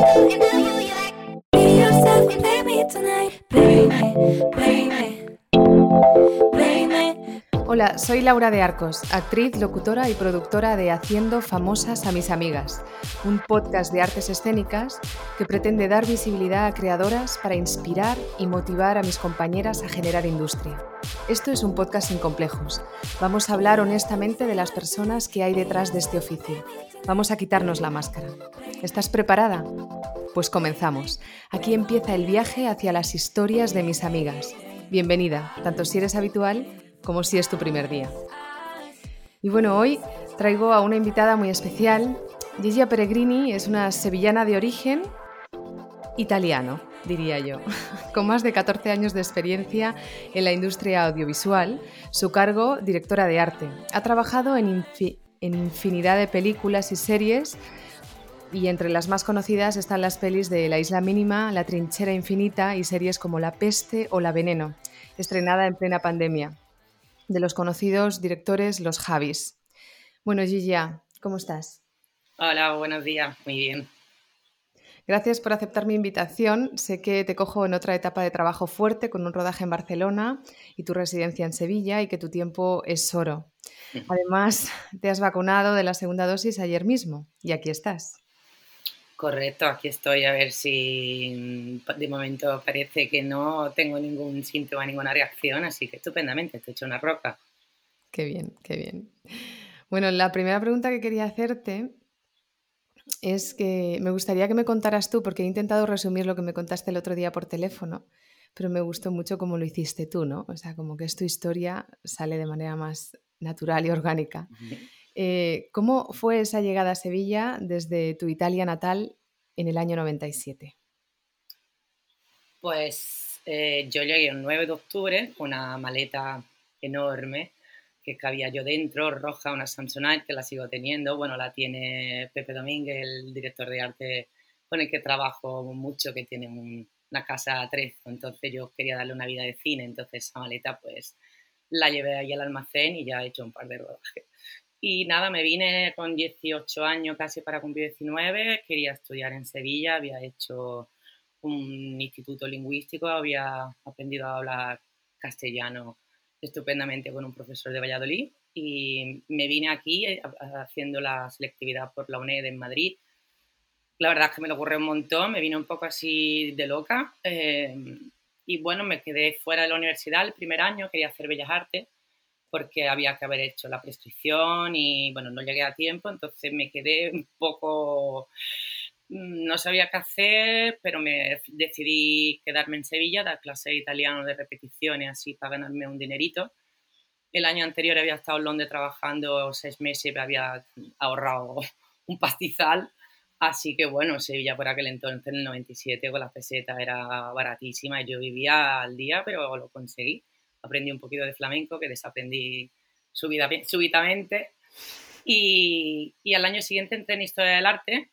Be yourself. Play me baby, baby, baby, baby, Hola, soy Laura de Arcos, actriz, locutora y productora de Haciendo Famosas a mis Amigas, un podcast de artes escénicas que pretende dar visibilidad a creadoras para inspirar y motivar a mis compañeras a generar industria. Esto es un podcast sin complejos. Vamos a hablar honestamente de las personas que hay detrás de este oficio. Vamos a quitarnos la máscara. ¿Estás preparada? Pues comenzamos. Aquí empieza el viaje hacia las historias de mis amigas. Bienvenida, tanto si eres habitual como si es tu primer día. Y bueno, hoy traigo a una invitada muy especial. Gigia Peregrini es una sevillana de origen italiano, diría yo, con más de 14 años de experiencia en la industria audiovisual, su cargo directora de arte. Ha trabajado en, en infinidad de películas y series y entre las más conocidas están las pelis de La Isla Mínima, La Trinchera Infinita y series como La Peste o La Veneno, estrenada en plena pandemia de los conocidos directores Los Javis. Bueno, Gigia, ¿cómo estás? Hola, buenos días, muy bien. Gracias por aceptar mi invitación. Sé que te cojo en otra etapa de trabajo fuerte con un rodaje en Barcelona y tu residencia en Sevilla y que tu tiempo es oro. Además, te has vacunado de la segunda dosis ayer mismo y aquí estás. Correcto, aquí estoy a ver si de momento parece que no tengo ningún síntoma, ninguna reacción, así que estupendamente, estoy hecho una roca. Qué bien, qué bien. Bueno, la primera pregunta que quería hacerte es que me gustaría que me contaras tú, porque he intentado resumir lo que me contaste el otro día por teléfono, pero me gustó mucho cómo lo hiciste tú, ¿no? O sea, como que es tu historia sale de manera más natural y orgánica. Eh, ¿Cómo fue esa llegada a Sevilla desde tu Italia natal en el año 97? Pues eh, yo llegué el 9 de octubre con una maleta enorme que cabía yo dentro, roja, una Samsonite que la sigo teniendo. Bueno, la tiene Pepe Domínguez, el director de arte con el que trabajo mucho, que tiene una casa a tres. Entonces yo quería darle una vida de cine, entonces esa maleta pues la llevé ahí al almacén y ya he hecho un par de rodajes. Y nada, me vine con 18 años casi para cumplir 19, quería estudiar en Sevilla, había hecho un instituto lingüístico, había aprendido a hablar castellano estupendamente con un profesor de Valladolid y me vine aquí eh, haciendo la selectividad por la UNED en Madrid. La verdad es que me lo ocurrió un montón, me vine un poco así de loca eh, y bueno, me quedé fuera de la universidad el primer año, quería hacer Bellas Artes porque había que haber hecho la prescripción y bueno, no llegué a tiempo, entonces me quedé un poco, mm, no sabía qué hacer, pero me decidí quedarme en Sevilla, dar clase de italiano de repetición y así para ganarme un dinerito. El año anterior había estado en Londres trabajando seis meses me había ahorrado un pastizal. Así que bueno, Sevilla por aquel entonces, en el 97, con la peseta era baratísima y yo vivía al día, pero lo conseguí aprendí un poquito de flamenco que desaprendí súbitamente. Y, y al año siguiente entré en Historia del Arte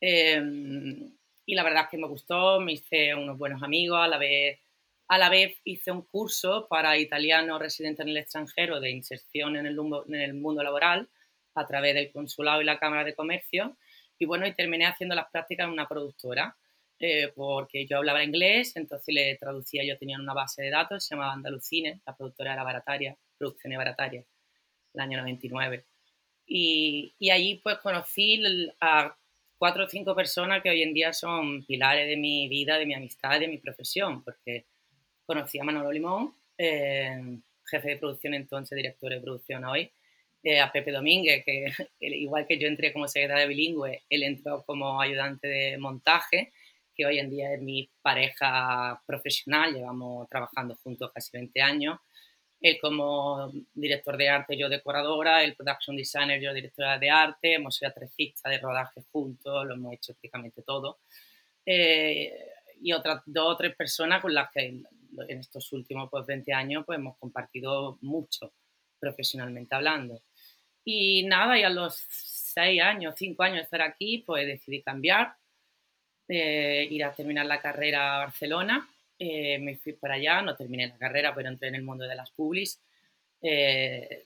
em, y la verdad es que me gustó, me hice unos buenos amigos, a la vez, a la vez hice un curso para italianos residentes en el extranjero de inserción en el, en el mundo laboral a través del consulado y la Cámara de Comercio y bueno, y terminé haciendo las prácticas en una productora. Eh, porque yo hablaba inglés, entonces le traducía, yo tenía una base de datos, se llamaba Andalucine, la productora era Barataria, Producciones Barataria, el año 99. Y, y allí pues conocí a cuatro o cinco personas que hoy en día son pilares de mi vida, de mi amistad, de mi profesión, porque conocí a Manolo Limón, eh, jefe de producción entonces, director de producción hoy, eh, a Pepe Domínguez, que igual que yo entré como secretaria bilingüe, él entró como ayudante de montaje que hoy en día es mi pareja profesional, llevamos trabajando juntos casi 20 años. Él como director de arte, yo decoradora, el production designer, yo directora de arte, hemos sido atrecistas de rodaje juntos, lo hemos hecho prácticamente todo. Eh, y otras dos o tres personas con las que en estos últimos pues, 20 años pues, hemos compartido mucho profesionalmente hablando. Y nada, y a los seis años, cinco años de estar aquí, pues decidí cambiar eh, ir a terminar la carrera a Barcelona. Eh, me fui para allá, no terminé la carrera, pero entré en el mundo de las publis. Eh,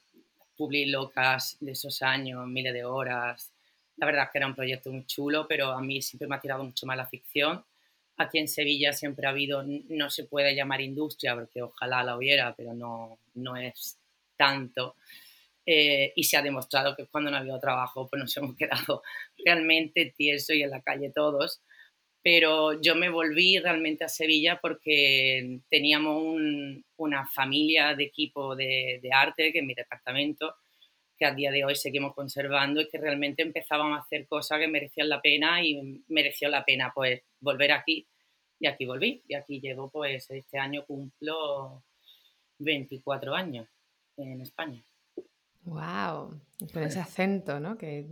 publi locas de esos años, miles de horas, La verdad es que era un proyecto muy chulo, pero a mí siempre me ha tirado mucho más la ficción. Aquí en Sevilla siempre ha habido, no se puede llamar industria, porque ojalá la hubiera, pero no, no es tanto. Eh, y se ha demostrado que cuando no ha habido trabajo, pues nos hemos quedado realmente tieso y en la calle todos. Pero yo me volví realmente a Sevilla porque teníamos una familia de equipo de, de arte, que en mi departamento, que a día de hoy seguimos conservando y que realmente empezábamos a hacer cosas que merecían la pena y mereció la pena pues volver aquí y aquí volví y aquí llevo pues este año cumplo 24 años en España. Wow, con ese acento, ¿no? Que,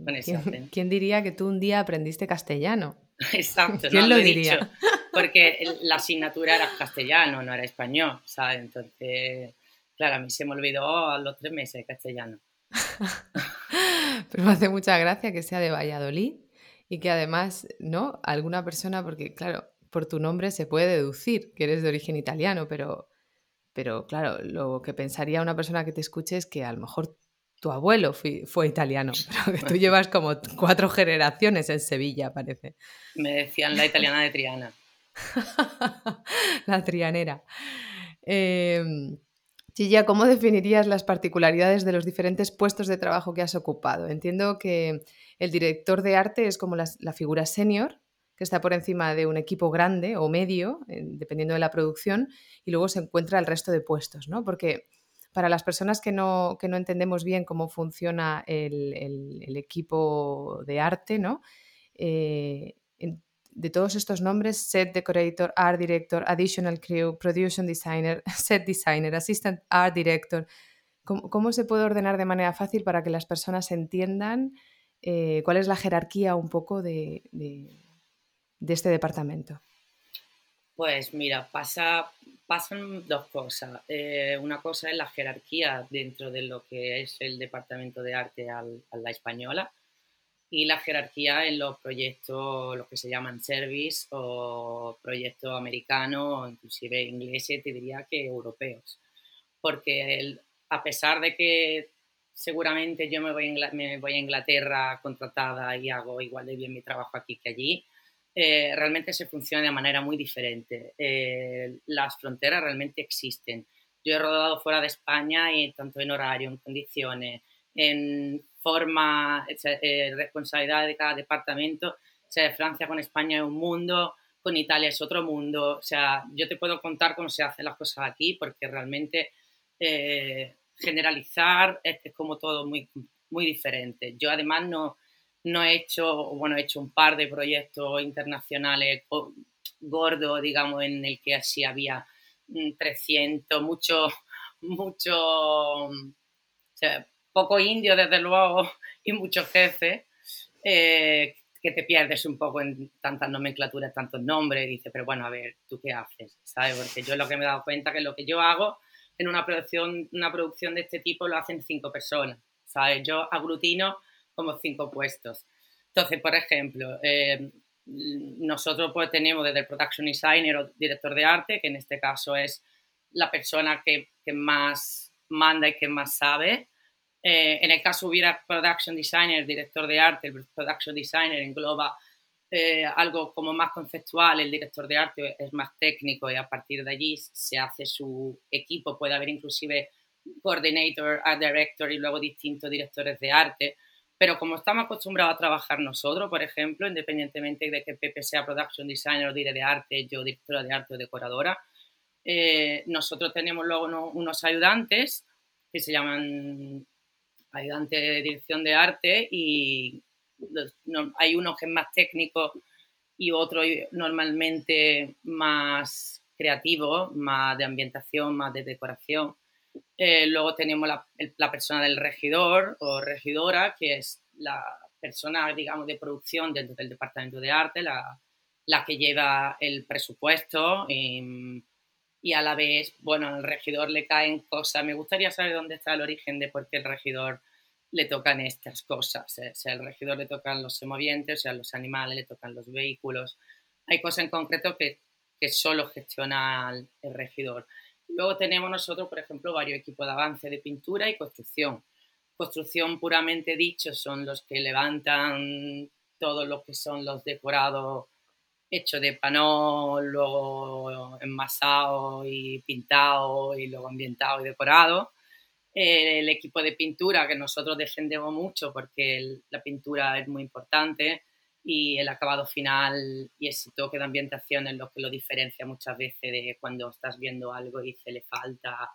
¿quién, diría que tú un día aprendiste castellano? Exacto, ¿quién lo, diría? porque la asignatura era castellano, no era español, ¿sabes? Entonces, claro, a mí se me olvidó a los tres meses castellano. Pero me hace mucha gracia que sea de Valladolid y que además, ¿no? Alguna persona, porque claro, por tu nombre se puede deducir que eres de origen italiano, pero, pero claro, lo que pensaría una persona que te escuche es que a lo mejor tu abuelo fue, italiano, pero que tú llevas como cuatro generaciones en Sevilla, parece. Me decían la italiana de Triana. la trianera. Eh, Chilla, ¿cómo definirías las particularidades de los diferentes puestos de trabajo que has ocupado? Entiendo que el director de arte es como la, figura senior, que está por encima de un equipo grande o medio, dependiendo de la producción, y luego se encuentra el resto de puestos, ¿no? Porque para las personas que no, que no entendemos bien cómo funciona el, equipo de arte, ¿no? Eh, de todos estos nombres, set decorator, art director, additional crew, production designer, set designer, assistant art director, ¿cómo, se puede ordenar de manera fácil para que las personas entiendan eh, cuál es la jerarquía un poco de, este departamento? Pues mira, pasa, pasan dos cosas. Eh, una cosa es la jerarquía dentro de lo que es el departamento de arte a la española y la jerarquía en los proyectos, los que se llaman service o proyectos americanos o inclusive ingleses, te diría que europeos. Porque a pesar de que seguramente yo me voy a Inglaterra contratada y hago igual de bien mi trabajo aquí que allí, eh, realmente se funciona de manera muy diferente. Eh, las fronteras realmente existen. Yo he rodado fuera de España y tanto en horario, en condiciones, en forma, eh, responsabilidad de cada departamento. O sea, Francia con España es un mundo, con Italia es otro mundo. O sea, yo te puedo contar cómo se hacen las cosas aquí, porque realmente eh, generalizar es, como todo muy, muy diferente. Yo además no, no he hecho, bueno, he hecho un par de proyectos internacionales gordos, digamos, en el que así había 300, mucho, mucho, o sea, poco indio, desde luego, y muchos jefes, eh, que te pierdes un poco en tantas nomenclaturas, tantos nombres, y dices, pero bueno, a ver, ¿tú qué haces? ¿Sabes? Porque yo lo que me he dado cuenta que lo que yo hago en una producción, una producción de este tipo lo hacen cinco personas, ¿sabes? Yo aglutino como cinco puestos. Entonces, por ejemplo, eh, nosotros pues tenemos desde el production designer o director de arte, que en este caso es la persona que, que más manda y que más sabe, eh, en el caso hubiera production designer, director de arte, el production designer engloba eh, algo como más conceptual, el director de arte es más técnico y a partir de allí se hace su equipo, puede haber inclusive coordinator, art director y luego distintos directores de arte. Pero como estamos acostumbrados a trabajar nosotros, por ejemplo, independientemente de que Pepe sea production designer o director de arte, yo directora de arte o decoradora, eh, nosotros tenemos luego unos ayudantes que se llaman ayudante de dirección de arte y hay uno que es más técnico y otro normalmente más creativo, más de ambientación, más de decoración. Eh, luego tenemos la, persona del regidor o regidora, que es la persona, digamos, de producción dentro del departamento de arte, la, la que lleva el presupuesto y, y a la vez, bueno, al regidor le caen cosas. Me gustaría saber dónde está el origen de por qué el regidor le tocan estas cosas. ¿eh? sea, al regidor le tocan los semovientes, o sea, los animales, le tocan los vehículos. Hay cosas en concreto que, que solo gestiona el, regidor. Luego tenemos nosotros, por ejemplo, varios equipos de avance de pintura y construcción. construcción puramente dicho son los que levantan todo lo que son los decorados hechos de panó, luego enmasado y pintado y luego ambientado y decorado. el equipo de pintura que nosotros defendemos mucho porque la pintura es muy importante y el acabado final y ese toque de ambientación es lo que lo diferencia muchas veces de cuando estás viendo algo y dice le falta,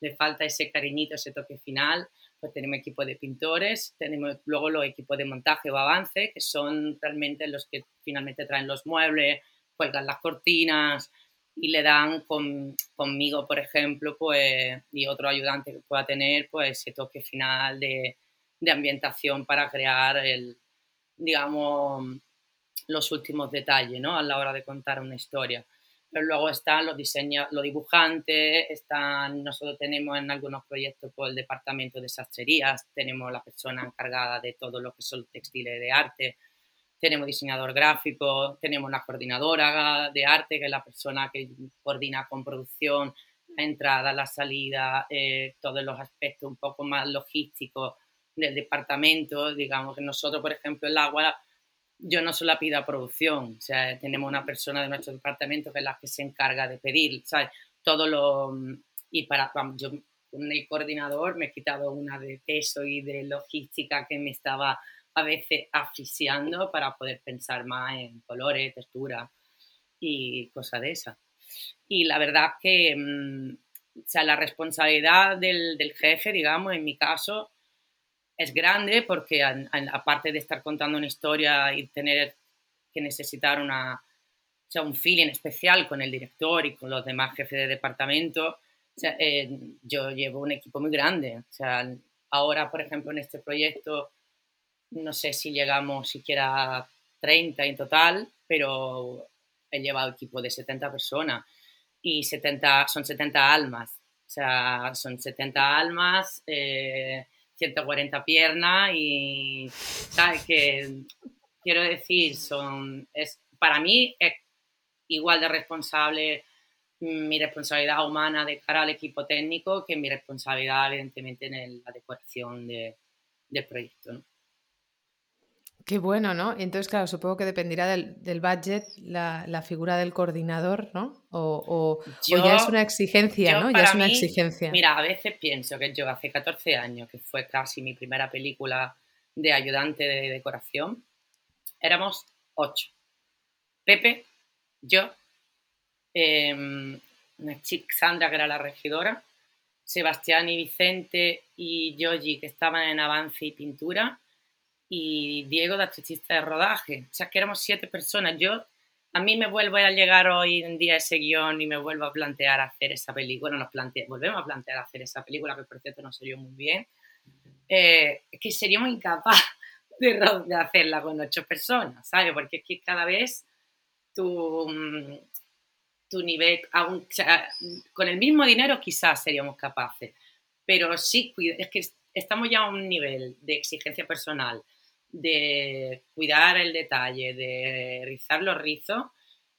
le falta ese cariñito, ese toque final. Pues tenemos equipo de pintores, tenemos luego los equipos de montaje o avance, que son realmente los que finalmente traen los muebles, cuelgan las cortinas y le dan conmigo, por ejemplo, pues, y otro ayudante que pueda tener, pues ese toque final de, de ambientación para crear el, digamos, los últimos detalles, ¿no? A la hora de contar una historia. Pero luego están los diseños, los dibujantes, están, nosotros tenemos en algunos proyectos por pues, el departamento de sastrerías, tenemos la persona encargada de todo lo que son textiles de arte, tenemos diseñador gráfico, tenemos una coordinadora de arte, que es la persona que coordina con producción, la entrada, la salida, eh, todos los aspectos un poco más logísticos del departamento, digamos que nosotros, por ejemplo, el agua, yo no solo pido a producción, o sea, tenemos una persona de nuestro departamento que es la que se encarga de pedir, ¿sabes? Todo lo... Y para, yo con el coordinador me he quitado una de peso y de logística que me estaba a veces asfixiando para poder pensar más en colores, textura y cosas de esas. Y la verdad que, mm, o sea, la responsabilidad del, del jefe, digamos, en mi caso, es grande porque aparte de estar contando una historia y tener que necesitar una, o sea, un feeling especial con el director y con los demás jefes de departamento, o sea, eh, yo llevo un equipo muy grande. O sea, ahora, por ejemplo, en este proyecto, no sé si llegamos siquiera a 30 en total, pero he llevado equipo de 70 personas y 70, son 70 almas. O sea, son 70 almas. Eh, 140 piernas y, ¿sabes? Que quiero decir, son, es, para mí es igual de responsable mi responsabilidad humana de cara al equipo técnico que mi responsabilidad, evidentemente, en la decoración de, del proyecto. Qué bueno, ¿no? Entonces, claro, supongo que dependerá del, del budget la, la, figura del coordinador, ¿no? O, o, ya es una exigencia, ¿no? Ya es una exigencia. Mira, a veces pienso que yo hace 14 años, que fue casi mi primera película de ayudante de decoración, éramos ocho. Pepe, yo, eh, una chica Sandra, que era la regidora, Sebastián y Vicente y Yogi, que estaban en avance y pintura, y Diego de artista de rodaje. O sea, que éramos siete personas. Yo, a mí me vuelvo a llegar hoy en día ese guion y me vuelvo a plantear hacer esa película. Nos plante, volvemos a plantear hacer esa película, que por cierto no salió muy bien. Eh, que seríamos incapaces de, de, hacerla con ocho personas, ¿sabes? Porque es que cada vez tu, mm, tu nivel, aún, o sea, con el mismo dinero quizás seríamos capaces, pero sí, es que estamos ya a un nivel de exigencia personal, de cuidar el detalle, de rizar los rizos,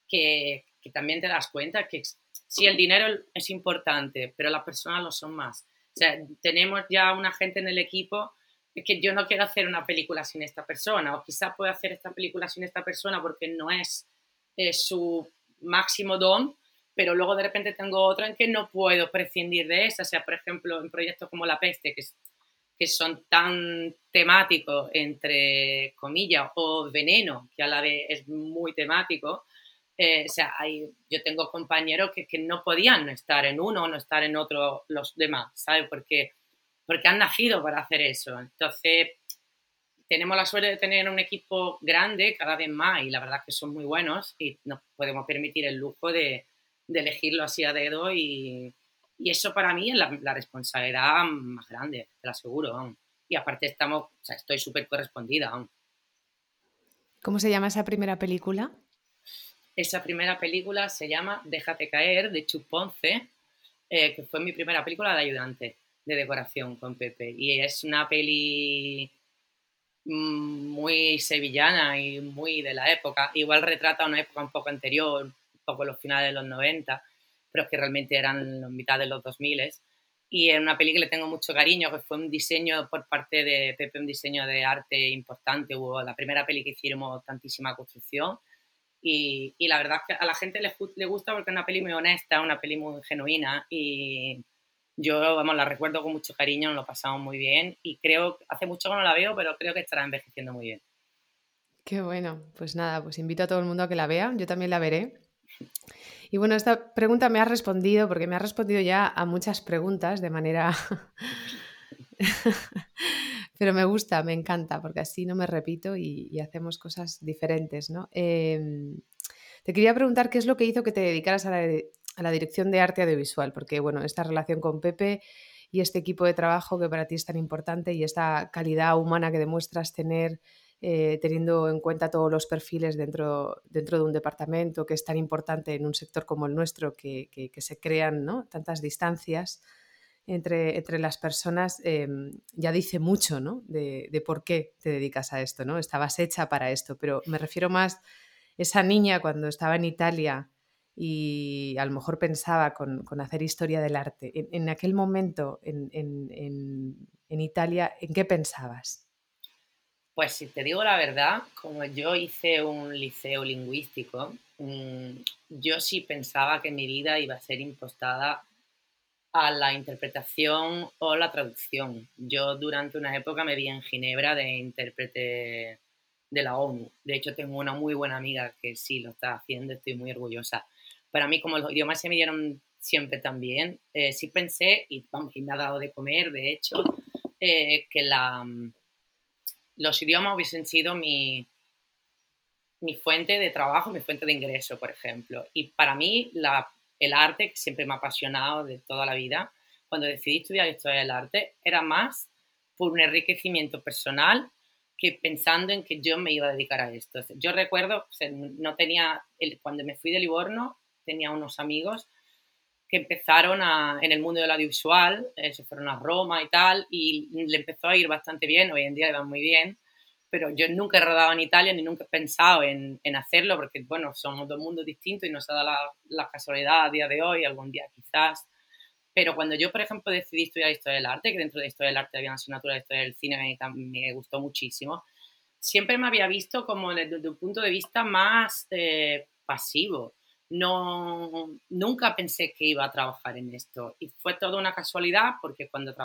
que, también te das cuenta que si el dinero es importante, pero las personas lo son más. O sea, tenemos ya una gente en el equipo que yo no quiero hacer una película sin esta persona, o quizás puedo hacer esta película sin esta persona porque no es su máximo don, pero luego de repente tengo otra en que no puedo prescindir de esa. Sea, por ejemplo, en proyectos como La Peste, que que son tan temáticos, entre comillas, o veneno, que a la vez es muy temático. Eh, o sea, hay, yo tengo compañeros que, que, no podían estar en uno no estar en otro los demás, ¿sabes? Porque, porque han nacido para hacer eso. Entonces, tenemos la suerte de tener un equipo grande cada vez más y la verdad que son muy buenos y nos podemos permitir el lujo de, de elegirlo así a dedo y, y eso para mí es la, responsabilidad más grande, te lo aseguro. Y aparte estamos, o sea, estoy súper correspondida. ¿Cómo se llama esa primera película? Esa primera película se llama Déjate caer, de Chup Ponce, eh, que fue mi primera película de ayudante de decoración con Pepe. Y es una peli muy sevillana y muy de la época. Igual retrata una época un poco anterior, un poco los finales de los 90 pero que realmente eran la mitad de los 2000 y es una peli que le tengo mucho cariño, que fue un diseño por parte de Pepe, un diseño de arte importante. Hubo la primera peli que hicimos tantísima construcción y, y la verdad es que a la gente le, le, gusta porque es una peli muy honesta, una peli muy genuina y yo, vamos, la recuerdo con mucho cariño, nos lo pasamos muy bien y creo, hace mucho que no la veo, pero creo que estará envejeciendo muy bien. Qué bueno, pues nada, pues invito a todo el mundo a que la vea, yo también la veré. Y bueno, esta pregunta me ha respondido, porque me ha respondido ya a muchas preguntas de manera... Pero me gusta, me encanta, porque así no me repito y, hacemos cosas diferentes, ¿no? Em, te quería preguntar qué es lo que hizo que te dedicaras a la, dirección de arte audiovisual, porque bueno, esta relación con Pepe y este equipo de trabajo que para ti es tan importante y esta calidad humana que demuestras tener eh, teniendo en cuenta todos los perfiles dentro, dentro de un departamento que es tan importante en un sector como el nuestro, que, que, se crean ¿no? tantas distancias entre, entre las personas, em, ya dice mucho ¿no? de, de, por qué te dedicas a esto, ¿no? Estabas hecha para esto, pero me refiero más esa niña cuando estaba en Italia y a lo mejor pensaba con, con hacer historia del arte. En, en aquel momento en, en, en Italia, ¿en qué pensabas? Pues si te digo la verdad, como yo hice un liceo lingüístico, mm, yo sí pensaba que mi vida iba a ser impostada a la interpretación o la traducción. Yo durante una época me vi en Ginebra de intérprete de la ONU. De hecho, tengo una muy buena amiga que sí lo está haciendo, estoy muy orgullosa. Para mí, como los idiomas se me dieron siempre tan bien, eh, sí pensé, y, vamos, y me ha dado de comer, de hecho, eh, que la los idiomas hubiesen sido mi, mi fuente de trabajo, mi fuente de ingreso, por ejemplo. Y para mí el arte, siempre me ha apasionado de toda la vida, cuando decidí estudiar historia del arte, era más por un enriquecimiento personal que pensando en que yo me iba a dedicar a esto. Yo recuerdo, no tenía, cuando me fui de Livorno, tenía unos amigos que empezaron en el mundo del audiovisual, eh, se fueron a Roma y tal, y le empezó a ir bastante bien, hoy en día le va muy bien, pero yo nunca he rodado en Italia ni nunca he pensado en, en hacerlo, porque bueno, somos dos mundos distintos y nos ha dado la, la, casualidad a día de hoy, algún día quizás. Pero cuando yo, por ejemplo, decidí estudiar Historia del Arte, que dentro de Historia del Arte había una asignatura de Historia del Cine, me, me gustó muchísimo, siempre me había visto como desde un punto de vista más eh, pasivo no, nunca pensé que iba a trabajar en esto. Y fue toda una casualidad porque cuando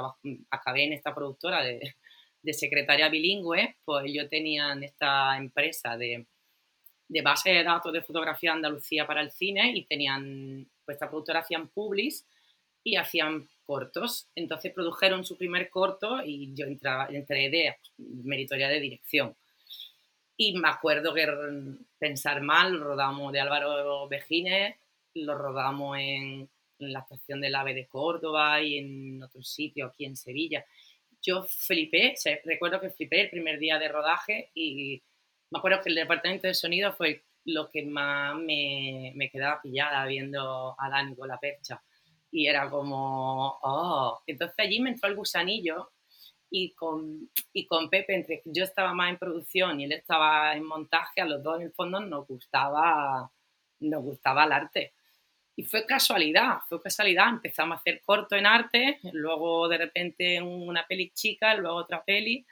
acabé en esta productora de, de, secretaria bilingüe, pues yo tenía en esta empresa de, de, base de datos de fotografía Andalucía para el cine y tenían, pues esta productora hacían publis y hacían cortos. Entonces produjeron su primer corto y yo entraba, entré de meritoria de dirección. Y me acuerdo que pensar mal, lo rodamos de Álvaro Bejines, lo rodamos en, la estación del AVE de Córdoba y en otro sitio aquí en Sevilla. Yo flipé, recuerdo que flipé el primer día de rodaje y me acuerdo que el departamento de sonido fue lo que más me, me quedaba pillada viendo a Dani con la percha. Y era como, oh, entonces allí me entró el gusanillo y con, y con Pepe, entre yo estaba más en producción y él estaba en montaje, a los dos en el fondo nos gustaba, nos gustaba el arte. Y fue casualidad, fue casualidad, empezamos a hacer corto en arte, luego de repente una peli chica, luego otra peli,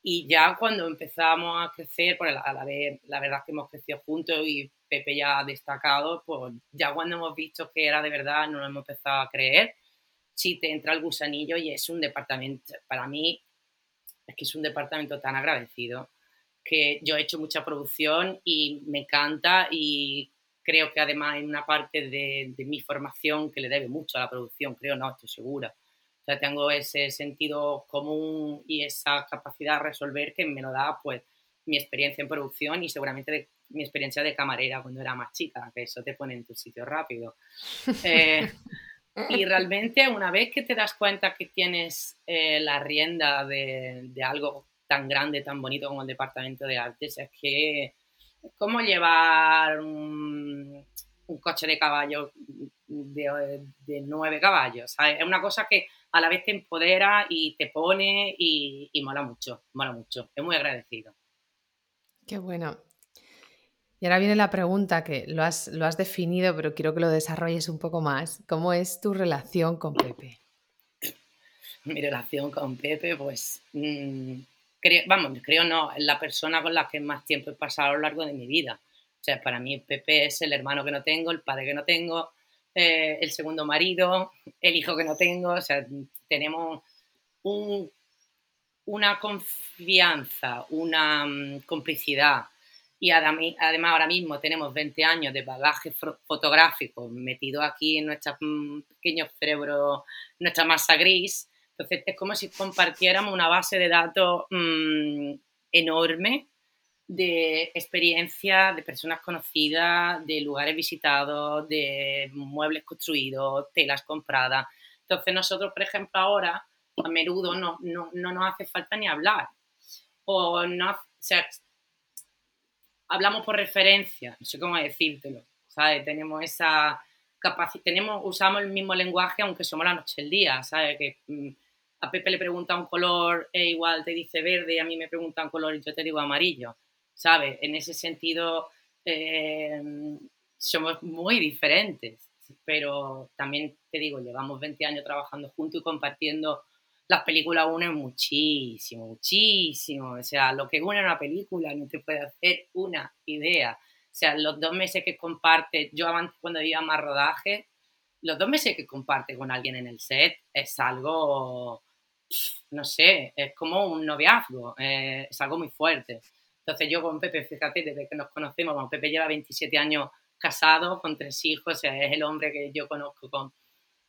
y ya cuando empezamos a crecer, por a la vez, la verdad es que hemos crecido juntos y Pepe ya ha destacado, pues ya cuando hemos visto que era de verdad, no lo hemos empezado a creer sí te entra el gusanillo y es un departamento, para mí, es que es un departamento tan agradecido que yo he hecho mucha producción y me encanta y creo que además hay una parte de, mi formación que le debe mucho a la producción, creo, no, estoy segura. O sea, tengo ese sentido común y esa capacidad de resolver que me lo da pues mi experiencia en producción y seguramente mi experiencia de camarera cuando era más chica, que eso te pone en tu sitio rápido. Eh, y realmente una vez que te das cuenta que tienes eh, la rienda de, de, algo tan grande, tan bonito como el Departamento de Artes, es que es como llevar un, un coche de caballo de, de, nueve caballos. Es una cosa que a la vez te empodera y te pone y, y mola mucho, mola mucho. Es muy agradecido. Qué bueno. Y ahora viene la pregunta que lo has, definido, pero quiero que lo desarrolles un poco más. ¿Cómo es tu relación con Pepe? mi relación con Pepe, pues, mm, vamos, creo no, es la persona con la que más tiempo he pasado a lo largo de mi vida. O sea, para mí Pepe es el hermano que no tengo, el padre que no tengo, eh, el segundo marido, el hijo que no tengo. O sea, tenemos una confianza, una mm, complicidad. Y además ahora mismo tenemos 20 años de bagaje fotográfico metido aquí en nuestro mm, pequeño cerebro, nuestra masa gris. Entonces es como si compartiéramos una base de datos mm, enorme de experiencia de personas conocidas, de lugares visitados, de muebles construidos, telas compradas. Entonces nosotros, por ejemplo, ahora a menudo no, no, no nos hace falta ni hablar. O no, o sea, hablamos por referencia, no sé cómo decírtelo, ¿sabes? Tenemos esa capacidad, usamos el mismo lenguaje aunque somos la noche el día, ¿sabes? Que mm, a Pepe le pregunta un color e igual te dice verde a mí me pregunta un color y yo te digo amarillo, ¿sabes? En ese sentido eh, somos muy diferentes, pero también te digo, llevamos 20 años trabajando juntos y compartiendo las películas unen muchísimo, muchísimo. O sea, lo que une una película no te puede hacer una idea. O sea, los dos meses que comparte, yo cuando iba más rodaje, los dos meses que comparte con alguien en el set es algo, no sé, es como un noviazgo, eh, es algo muy fuerte. Entonces yo con Pepe, fíjate, desde que nos conocemos, bueno, Pepe lleva 27 años casado con tres hijos, o sea, es el hombre que yo conozco con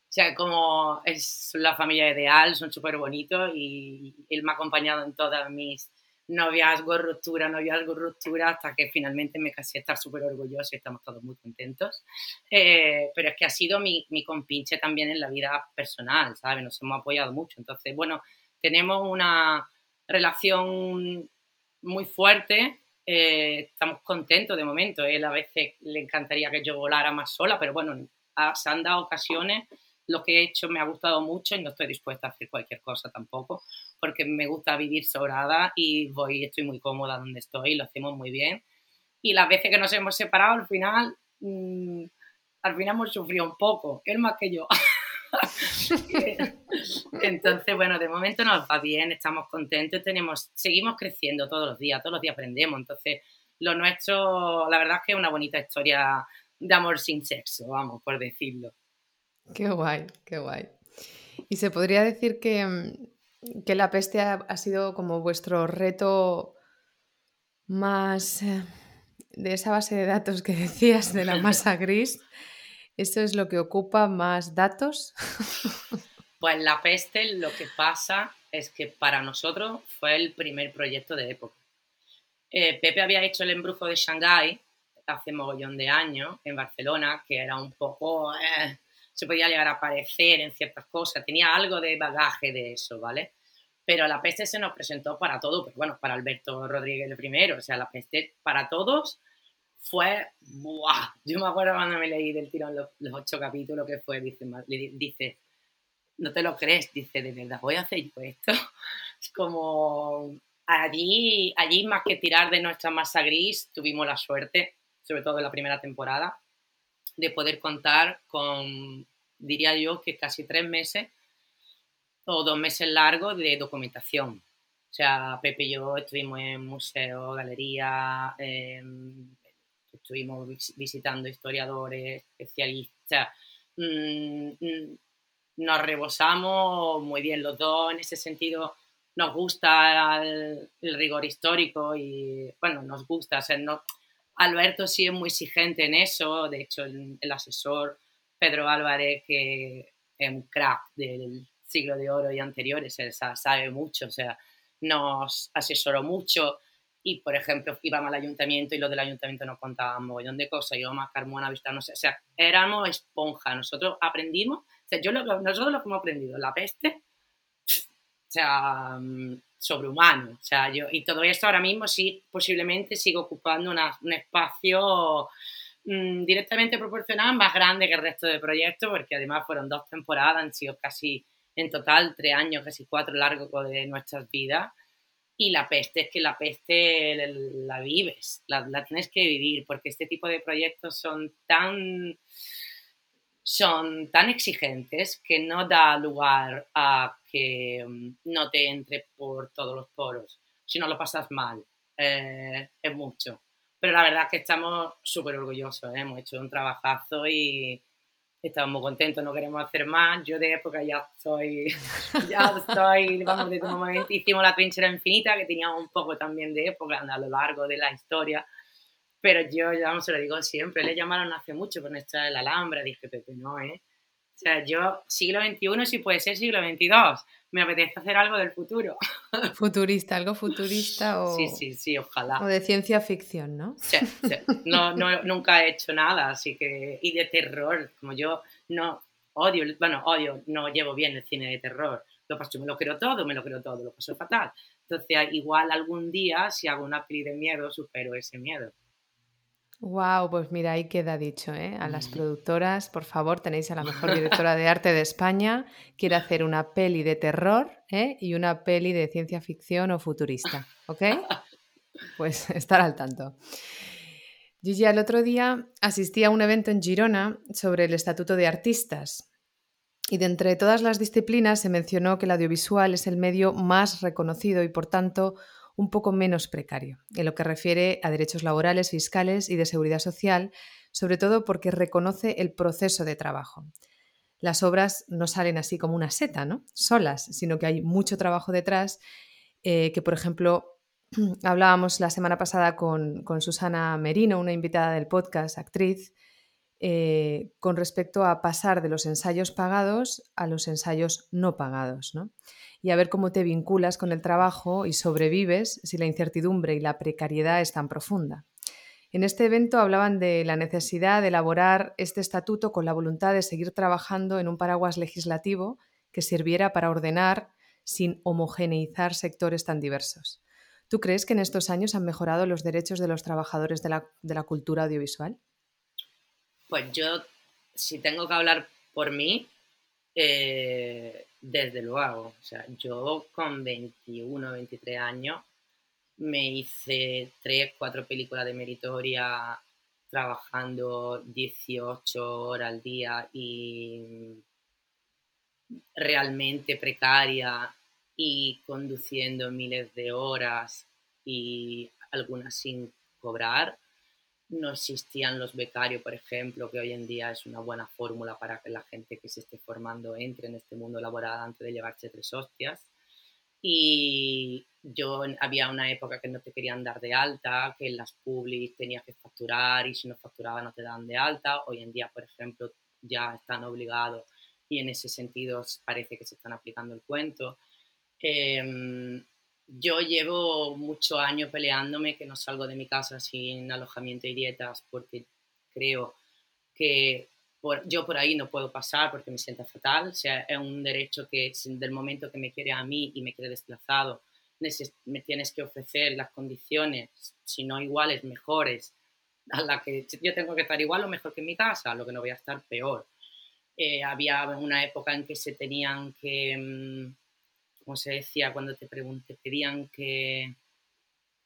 o sea, como es la familia ideal, son súper bonitos y él me ha acompañado en todas mis noviazgos, ruptura, noviazgos, ruptura, hasta que finalmente me casé, estar súper orgulloso y estamos todos muy contentos. Eh, pero es que ha sido mi, mi compinche también en la vida personal, ¿sabes? Nos hemos apoyado mucho. Entonces, bueno, tenemos una relación muy fuerte, eh, estamos contentos de momento. Él a veces le encantaría que yo volara más sola, pero bueno, se han dado ocasiones lo que he hecho me ha gustado mucho y no estoy dispuesta a hacer cualquier cosa tampoco, porque me gusta vivir sobrada y voy, estoy muy cómoda donde estoy, lo hacemos muy bien. Y las veces que nos hemos separado, al final, mm, al final hemos sufrido un poco, él más que yo. Entonces, bueno, de momento nos va bien, estamos contentos, tenemos, seguimos creciendo todos los días, todos los días aprendemos. Entonces, lo nuestro, la verdad es que es una bonita historia de amor sin sexo, vamos, por decirlo. Qué guay, qué guay. Y se podría decir que, mm, que la peste ha, sido como vuestro reto más eh, de esa base de datos que decías de la masa gris. ¿Eso es lo que ocupa más datos? Pues la peste lo que pasa es que para nosotros fue el primer proyecto de época. Eh, Pepe había hecho el embrujo de Shanghái hace mogollón de años en Barcelona, que era un poco... Eh, se podía llegar a parecer en ciertas cosas, tenía algo de bagaje de eso, ¿vale? Pero la peste se nos presentó para todo, pues bueno, para Alberto Rodríguez el primero, o sea, la peste para todos fue, ¡buah! Yo me acuerdo cuando me leí del tirón los, ocho capítulos que fue, dice, dice, no te lo crees, dice, de verdad, voy a hacer esto. Es como, allí, allí más que tirar de nuestra masa gris, tuvimos la suerte, sobre todo en la primera temporada, de poder contar con, diría yo, que casi tres meses o dos meses largos de documentación. O sea, Pepe y yo estuvimos en museo, galería, em, estuvimos visitando historiadores, especialistas. Mm, mm, nos rebosamos muy bien los dos en ese sentido. Nos gusta el, rigor histórico y, bueno, nos gusta, o no, Alberto sí es muy exigente en eso, de hecho el, asesor Pedro Álvarez, que es un del siglo de oro y anteriores, él sabe mucho, o sea, nos asesoró mucho y, por ejemplo, íbamos al ayuntamiento y los del ayuntamiento nos contaban un montón de cosas, íbamos a Carmona a visitarnos, o sea, éramos esponja, nosotros aprendimos, o sea, yo lo, nosotros lo que hemos aprendido, la peste, o sea, sobrehumano. O sea, yo, y todo esto ahora mismo sí, posiblemente sigo ocupando un espacio mm, directamente proporcional más grande que el resto del proyecto, porque además fueron dos temporadas, han sido casi en total tres años, casi cuatro largos de nuestras vidas. Y la peste es que la peste la vives, la, la tienes que vivir, porque este tipo de proyectos son tan son tan exigentes que no da lugar a que mm, no te entre por todos los poros. Si no lo pasas mal, eh, es mucho. Pero la verdad es que estamos súper orgullosos, ¿eh? hemos hecho un trabajazo y estamos muy contentos, no queremos hacer más. Yo de época ya estoy, ya estoy, vamos, un momento hicimos la trinchera infinita, que tenía un poco también de época a lo largo de la historia, pero yo, ya se lo digo siempre, le llamaron hace mucho con esta la Alhambra, dije, Pepe, no, ¿eh? O sea, yo, siglo XXI sí puede ser siglo XXII, me apetece hacer algo del futuro. Futurista, algo futurista o... Sí, sí, sí, ojalá. O de ciencia ficción, ¿no? Sí, sí. No, no, nunca he hecho nada, así que... Y de terror, como yo no odio, bueno, odio, no llevo bien el cine de terror. Lo paso, me lo creo todo, me lo creo todo, lo paso fatal. Entonces, igual algún día, si hago una peli de miedo, supero ese miedo. Wow, pues mira, ahí queda dicho, ¿eh? A las productoras, por favor, tenéis a la mejor directora de arte de España, quiere hacer una peli de terror ¿eh? y una peli de ciencia ficción o futurista, ¿ok? Pues estar al tanto. Gigi, el otro día asistí a un evento en Girona sobre el Estatuto de Artistas y de entre todas las disciplinas se mencionó que el audiovisual es el medio más reconocido y por tanto un poco menos precario, en lo que refiere a derechos laborales, fiscales y de seguridad social, sobre todo porque reconoce el proceso de trabajo. Las obras no salen así como una seta, ¿no? Solas, sino que hay mucho trabajo detrás, eh, que por ejemplo hablábamos la semana pasada con, con, Susana Merino, una invitada del podcast, actriz, eh, con respecto a pasar de los ensayos pagados a los ensayos no pagados. ¿no? Y a ver cómo te vinculas con el trabajo y sobrevives si la incertidumbre y la precariedad es tan profunda. En este evento hablaban de la necesidad de elaborar este estatuto con la voluntad de seguir trabajando en un paraguas legislativo que sirviera para ordenar sin homogeneizar sectores tan diversos. ¿Tú crees que en estos años han mejorado los derechos de los trabajadores de la, cultura audiovisual? Pues yo, si tengo que hablar por mí, eh, desde luego, o sea, yo con 21, 23 años me hice 3, 4 películas de meritoria trabajando 18 horas al día y realmente precaria y conduciendo miles de horas y algunas sin cobrar no existían los becarios, por ejemplo, que hoy en día es una buena fórmula para que la gente que se esté formando entre en este mundo laboral antes de llevarse tres hostias. Y yo había una época que no te querían dar de alta, que en las publis tenías que facturar y si no facturaba no te dan de alta. Hoy en día, por ejemplo, ya están obligados y en ese sentido parece que se están aplicando el cuento. Eh, yo llevo muchos años peleándome que no salgo de mi casa sin alojamiento y dietas porque creo que yo por ahí no puedo pasar porque me siento fatal. O sea, es un derecho que del momento que me quiere a mí y me quiere desplazado, me tienes que ofrecer las condiciones, si no iguales, mejores, a la que yo tengo que estar igual o mejor que en mi casa, lo que no voy a estar peor. Eh, había una época en que se tenían que... Mm, como se decía cuando te pregunté, pedían que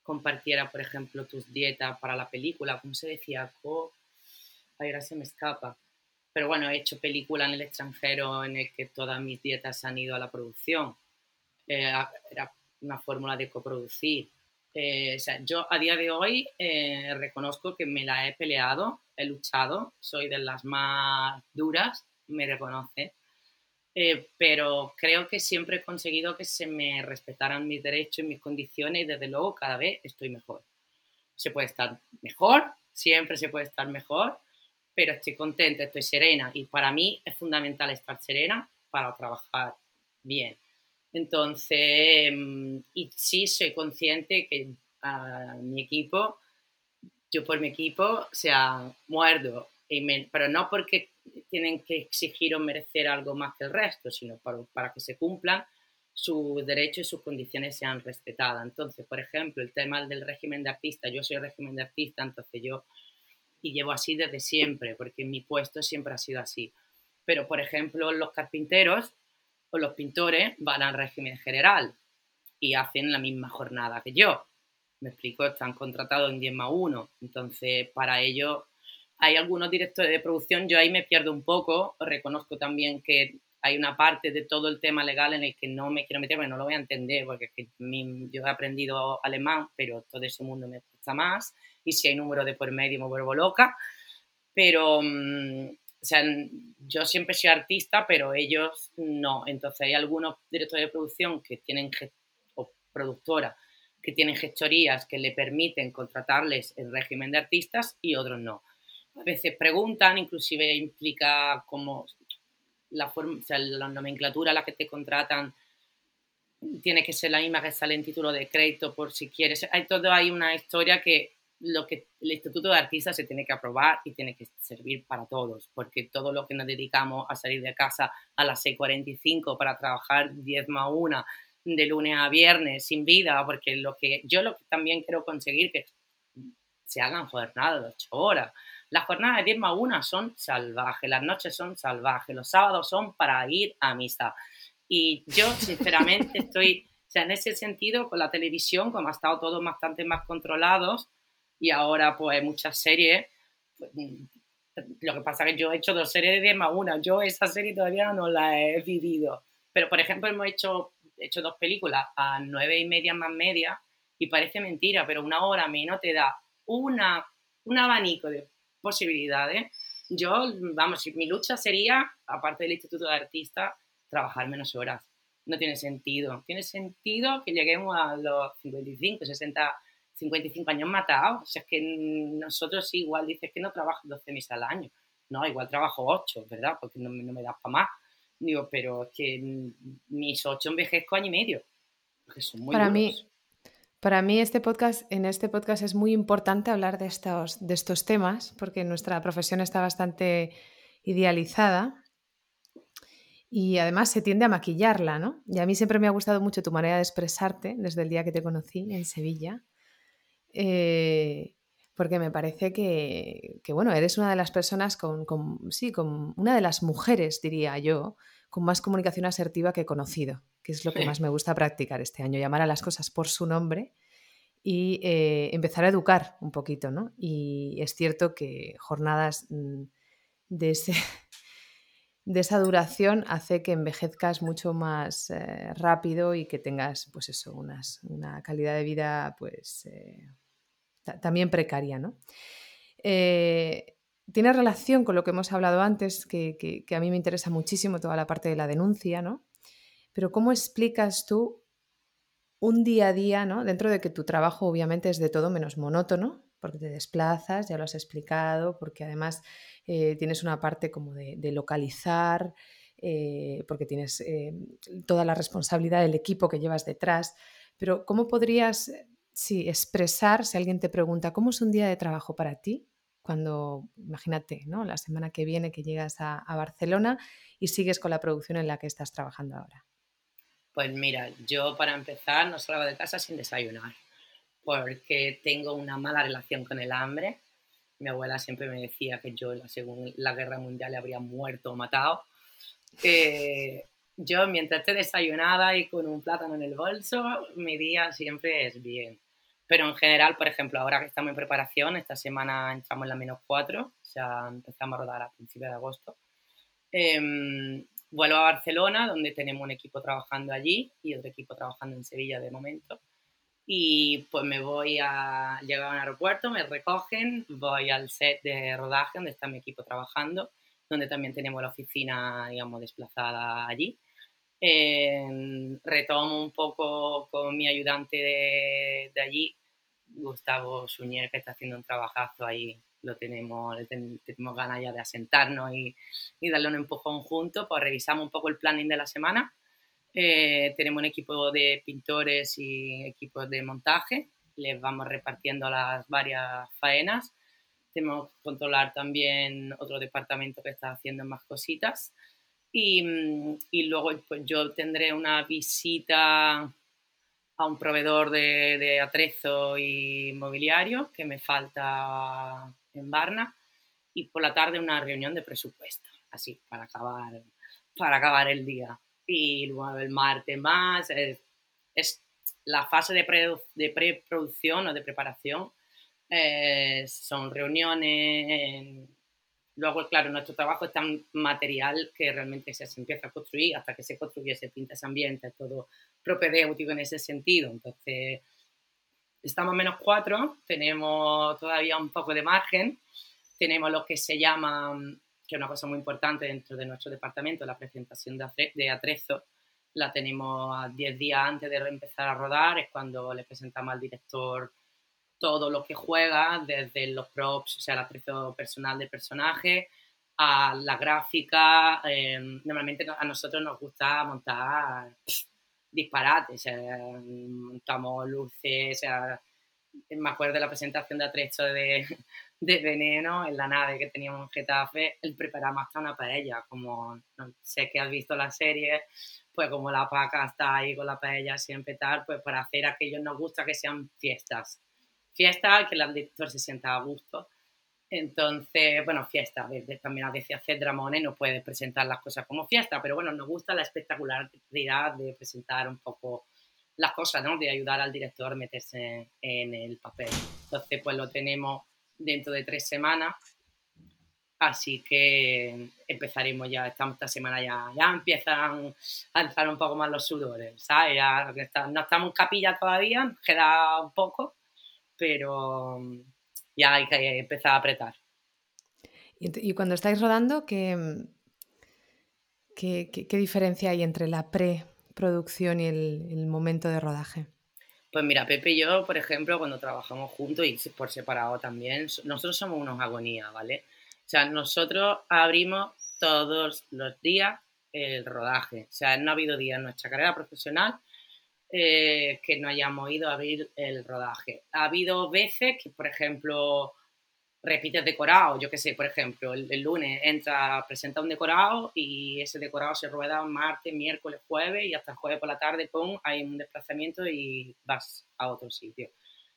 compartiera, por ejemplo, tus dietas para la película, ¿cómo se decía? Co ahora se me escapa. Pero bueno, he hecho película en el extranjero en el que todas mis dietas han ido a la producción. Eh, era una fórmula de coproducir. Eh, o sea, yo a día de hoy eh, reconozco que me la he peleado, he luchado, soy de las más duras, me reconoce, eh, pero creo que siempre he conseguido que se me respetaran mis derechos y mis condiciones y desde luego cada vez estoy mejor. Se puede estar mejor, siempre se puede estar mejor, pero estoy contenta, estoy serena y para mí es fundamental estar serena para trabajar bien. Entonces, mm, y sí soy consciente que a mi equipo, yo por mi equipo, o sea, muerdo, pero no porque tienen que exigir o merecer algo más que el resto, sino para, para que se cumplan sus derechos y sus condiciones sean respetadas. Entonces, por ejemplo, el tema del régimen de artista, yo soy régimen de artista, entonces yo, y llevo así desde siempre, porque mi puesto siempre ha sido así. Pero, por ejemplo, los carpinteros o los pintores van al régimen general y hacen la misma jornada que yo. Me explico, están contratados en 10 más 1, entonces para ellos hay algunos directores de producción, yo ahí me pierdo un poco, reconozco también que hay una parte de todo el tema legal en el que no me quiero meter, porque no lo voy a entender, porque yo he aprendido alemán, pero todo ese mundo me cuesta más, y si hay número de por medio me vuelvo loca, pero, mm, o sea, yo siempre soy artista, pero ellos no, entonces hay algunos directores de producción que tienen, o productora, que tienen gestorías que le permiten contratarles el régimen de artistas y otros no. A veces preguntan, inclusive implica como la, forma, o sea, la nomenclatura a la que te contratan tiene que ser la misma que sale en título de crédito por si quieres. Hay hay una historia que lo que el Instituto de Artistas se tiene que aprobar y tiene que servir para todos, porque todo lo que nos dedicamos a salir de casa a las 6.45 para trabajar 10 más 1 de lunes a viernes sin vida, porque lo que yo lo que también quiero conseguir que se hagan jornadas de 8 horas, las jornadas de 10 más 1 son salvajes, las noches son salvajes, los sábados son para ir a misa. Y yo, sinceramente, estoy, o sea, en ese sentido, con la televisión, como ha estado todo bastante más controlados, y ahora, pues, muchas series, pues, lo que pasa es que yo he hecho dos series de 10 más 1, yo esa serie todavía no la he vivido. Pero, por ejemplo, hemos hecho, hecho dos películas a nueve y media más media, y parece mentira, pero una hora menos te da una, un abanico de posibilidades. Yo, vamos, mi lucha sería, aparte del Instituto de Artistas, trabajar menos horas. No tiene sentido. Tiene sentido que lleguemos a los 55, 60, 55 años matados. O sea, es que nosotros igual dices que no trabajo 12 meses al año. No, igual trabajo 8, ¿verdad? Porque no, no me das para más. Digo, pero es que mis 8 envejezco año y medio. Porque son muy Para mí, para mí este podcast, en este podcast es muy importante hablar de estos, de estos temas porque nuestra profesión está bastante idealizada y además se tiende a maquillarla, ¿no? Y a mí siempre me ha gustado mucho tu manera de expresarte desde el día que te conocí en Sevilla, eh, porque me parece que, bueno, eres una de las personas con, sí, con una de las mujeres, diría yo, con más comunicación asertiva que he conocido que es lo que más me gusta practicar este año, llamar a las cosas por su nombre y eh, empezar a educar un poquito, ¿no? Y es cierto que jornadas mm, de, ese, de esa duración hace que envejezcas mucho más eh, rápido y que tengas, pues eso, una calidad de vida, pues, eh, también precaria, ¿no? tiene relación con lo que hemos hablado antes, que, que, a mí me interesa muchísimo toda la parte de la denuncia, ¿no? Pero ¿cómo explicas tú un día a día, ¿no? dentro de que tu trabajo obviamente es de todo menos monótono, porque te desplazas, ya lo has explicado, porque además eh, tienes una parte como de, localizar, eh, porque tienes eh, toda la responsabilidad del equipo que llevas detrás, pero ¿cómo podrías sí, expresar si alguien te pregunta cómo es un día de trabajo para ti? Cuando, imagínate, ¿no? la semana que viene que llegas a Barcelona y sigues con la producción en la que estás trabajando ahora. Pues mira, yo para empezar no salgo de casa sin desayunar, porque tengo una mala relación con el hambre. Mi abuela siempre me decía que yo según la guerra mundial habría muerto o matado. Eh, yo mientras esté desayunada y con un plátano en el bolso, mi día siempre es bien. Pero en general, por ejemplo, ahora que estamos en preparación, esta semana entramos en la menos 4, o sea, empezamos a rodar a principios de agosto. Em, Vuelvo a Barcelona, donde tenemos un equipo trabajando allí y otro equipo trabajando en Sevilla de momento. Y pues me voy a llegar a un aeropuerto, me recogen, voy al set de rodaje donde está mi equipo trabajando, donde también tenemos la oficina, digamos, desplazada allí. Eh, retomo un poco con mi ayudante de, de allí, Gustavo Suñer, que está haciendo un trabajazo ahí lo tenemos, tenemos ganas ya de asentarnos y, y, darle un empujón juntos, pues revisamos un poco el planning de la semana. Eh, tenemos un equipo de pintores y equipos de montaje, les vamos repartiendo las varias faenas. Tenemos que controlar también otro departamento que está haciendo más cositas. Y, y luego pues yo tendré una visita a un proveedor de, de atrezo y mobiliario que me falta en Varna y por la tarde una reunión de presupuesto, así, para acabar, para acabar el día. Y luego el martes más, es, la fase de, pre, de preproducción o de preparación, eh, son reuniones Luego, claro, nuestro trabajo es tan material que realmente se, empieza a construir hasta que se construye, se pinta ese ambiente, todo propedéutico en ese sentido. Entonces, estamos menos cuatro, tenemos todavía un poco de margen, tenemos lo que se llama, que es una cosa muy importante dentro de nuestro departamento, la presentación de atrezo, la tenemos 10 días antes de empezar a rodar, es cuando le presentamos al director todo lo que juega, desde los props, o sea, el atrezo personal del personaje, a la gráfica. Em, normalmente a nosotros nos gusta montar disparates, montamos luces, o me acuerdo de la presentación de atrezo de, de veneno en la nave que teníamos en Getafe, el preparamos hasta una paella, como no sé que has visto la serie, pues como la paca está ahí con la paella siempre tal, pues para hacer aquello nos gusta que sean fiestas fiesta, que el director se sienta a gusto. Entonces, bueno, fiesta, también a veces hacer dramones no puede presentar las cosas como fiesta, pero bueno, nos gusta la espectacularidad de presentar un poco las cosas, ¿no? De ayudar al director a meterse en el papel. Entonces, pues lo tenemos dentro de tres semanas, así que empezaremos ya, esta, esta semana ya, ya empiezan a alzar un poco más los sudores, ¿sabes? Ya, no estamos en capilla todavía, queda un poco, pero ya hay que empezar a apretar. Y, cuando estáis rodando, mm, ¿qué, qué, diferencia hay entre la preproducción y el, momento de rodaje? Pues mira, Pepe y yo, por ejemplo, cuando trabajamos juntos y por separado también, nosotros somos unos agonía, ¿vale? O sea, nosotros abrimos todos los días el rodaje. O sea, no ha habido día en nuestra carrera profesional eh, que no hayamos ido a abrir el rodaje. Ha habido veces que, por ejemplo, repites decorado, yo qué sé, por ejemplo, el, lunes entra, presenta un decorado y ese decorado se rueda martes, miércoles, jueves y hasta el jueves por la tarde, pum, hay un desplazamiento y vas a otro sitio.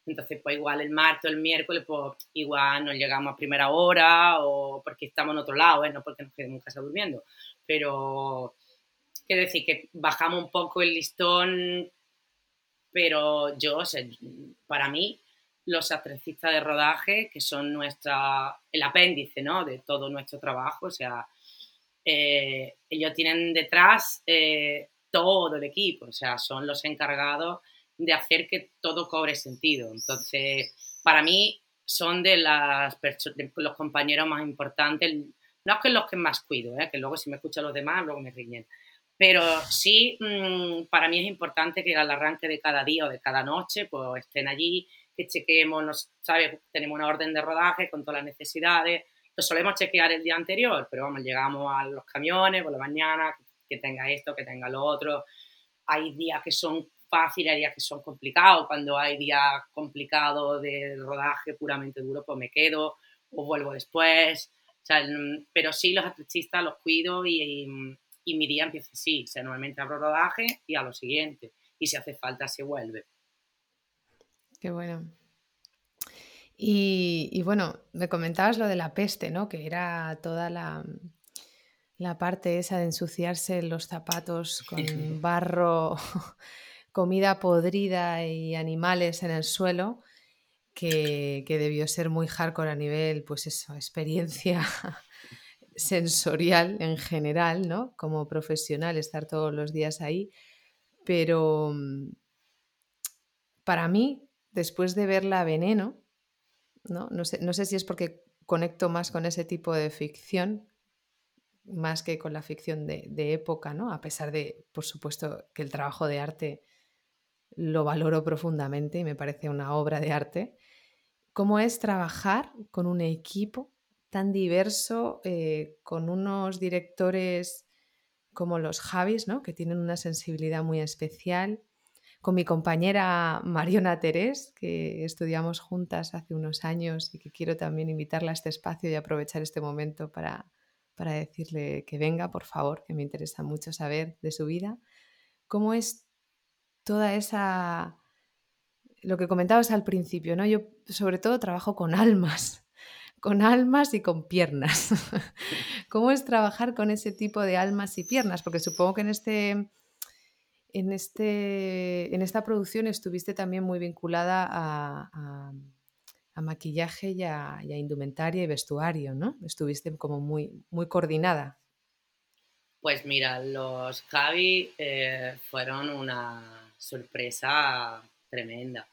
Entonces, pues igual el martes o el miércoles, pues igual nos llegamos a primera hora o porque estamos en otro lado, ¿eh? no porque nos quedemos en casa durmiendo. Pero, quiero decir que bajamos un poco el listón pero yo, o para mí, los atrecistas de rodaje, que son nuestra, el apéndice ¿no? de todo nuestro trabajo, o sea, eh, ellos tienen detrás eh, todo el equipo, o sea, son los encargados de hacer que todo cobre sentido. Entonces, para mí, son de, las los compañeros más importantes, no es que los que más cuido, ¿eh? que luego si me escuchan los demás, luego me riñen, pero sí, mm, para mí es importante que al arranque de cada día o de cada noche, pues estén allí, que chequeemos, ¿sabes? Tenemos una orden de rodaje con todas las necesidades. Lo solemos chequear el día anterior, pero vamos, llegamos a los camiones por la mañana, que tenga esto, que tenga lo otro. Hay días que son fáciles, hay días que son complicados. Cuando hay días complicados de rodaje puramente duro, pues me quedo o vuelvo después. pero sí, los artistas los cuido y y mi día empieza así. O sea, normalmente abro rodaje y a lo siguiente. Y si hace falta, se vuelve. Qué bueno. Y, bueno, me comentabas lo de la peste, ¿no? Que era toda la, la parte esa de ensuciarse los zapatos con barro, comida podrida y animales en el suelo, que, que, debió ser muy hardcore a nivel, pues eso, experiencia sensorial en general, ¿no? Como profesional, estar todos los días ahí. Pero mm, para mí, después de ver la veneno, ¿no? No, sé, no sé si es porque conecto más con ese tipo de ficción, más que con la ficción de, de, época, ¿no? A pesar de, por supuesto, que el trabajo de arte lo valoro profundamente y me parece una obra de arte. ¿Cómo es trabajar con un equipo tan diverso, eh, con unos directores como los Javis, ¿no? que tienen una sensibilidad muy especial, con mi compañera Mariona Terés, que estudiamos juntas hace unos años y que quiero también invitarla a este espacio y aprovechar este momento para, para decirle que venga, por favor, que me interesa mucho saber de su vida. ¿Cómo es toda esa... Lo que comentabas al principio, ¿no? Yo sobre todo trabajo con almas, con almas y con piernas. ¿Cómo es trabajar con ese tipo de almas y piernas? Porque supongo que en este, en este, en esta producción estuviste también muy vinculada a, maquillaje y a, indumentaria y vestuario, ¿no? Estuviste como muy, muy coordinada. Pues mira, los Javi eh, fueron una sorpresa tremenda.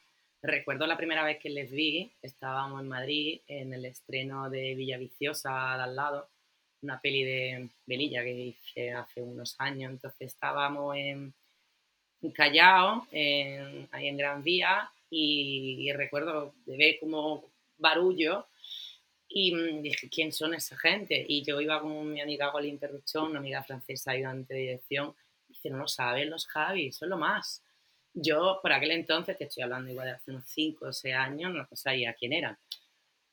Recuerdo la primera vez que les vi, estábamos en Madrid en el estreno de Villaviciosa de al lado, una peli de Belilla que hice hace unos años. Entonces estábamos en, Callao, ahí en Gran Vía, y, recuerdo de ver como barullo y mm, dije, ¿quién son esa gente? Y yo iba con mi amiga Golín Perruchón, una amiga francesa ayudante de dirección, y dice, no lo saben los Javi, son lo más. Yo, por aquel entonces, te estoy hablando igual de hace unos 5 o 6 años, no sabía quién eran.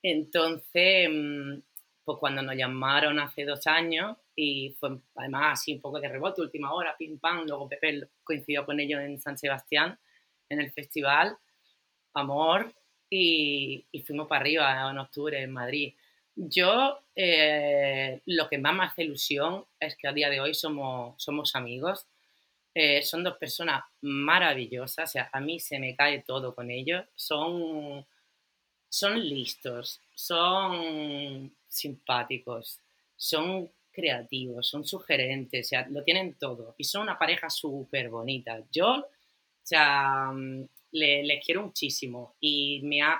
Entonces, mm, pues cuando nos llamaron hace dos años, y fue además así un poco de rebote, última hora, pim pam, luego Pepe coincidió con ellos en San Sebastián, en el festival, Amor, y, fuimos para arriba en octubre en Madrid. Yo, eh, lo que más me hace ilusión es que a día de hoy somos, somos amigos. Eh, son dos personas maravillosas, o sea, a mí se me cae todo con ellos. Son, son listos, son simpáticos, son creativos, son sugerentes, o sea, lo tienen todo y son una pareja súper bonita. Yo, o sea, mm, les quiero muchísimo y me, ha,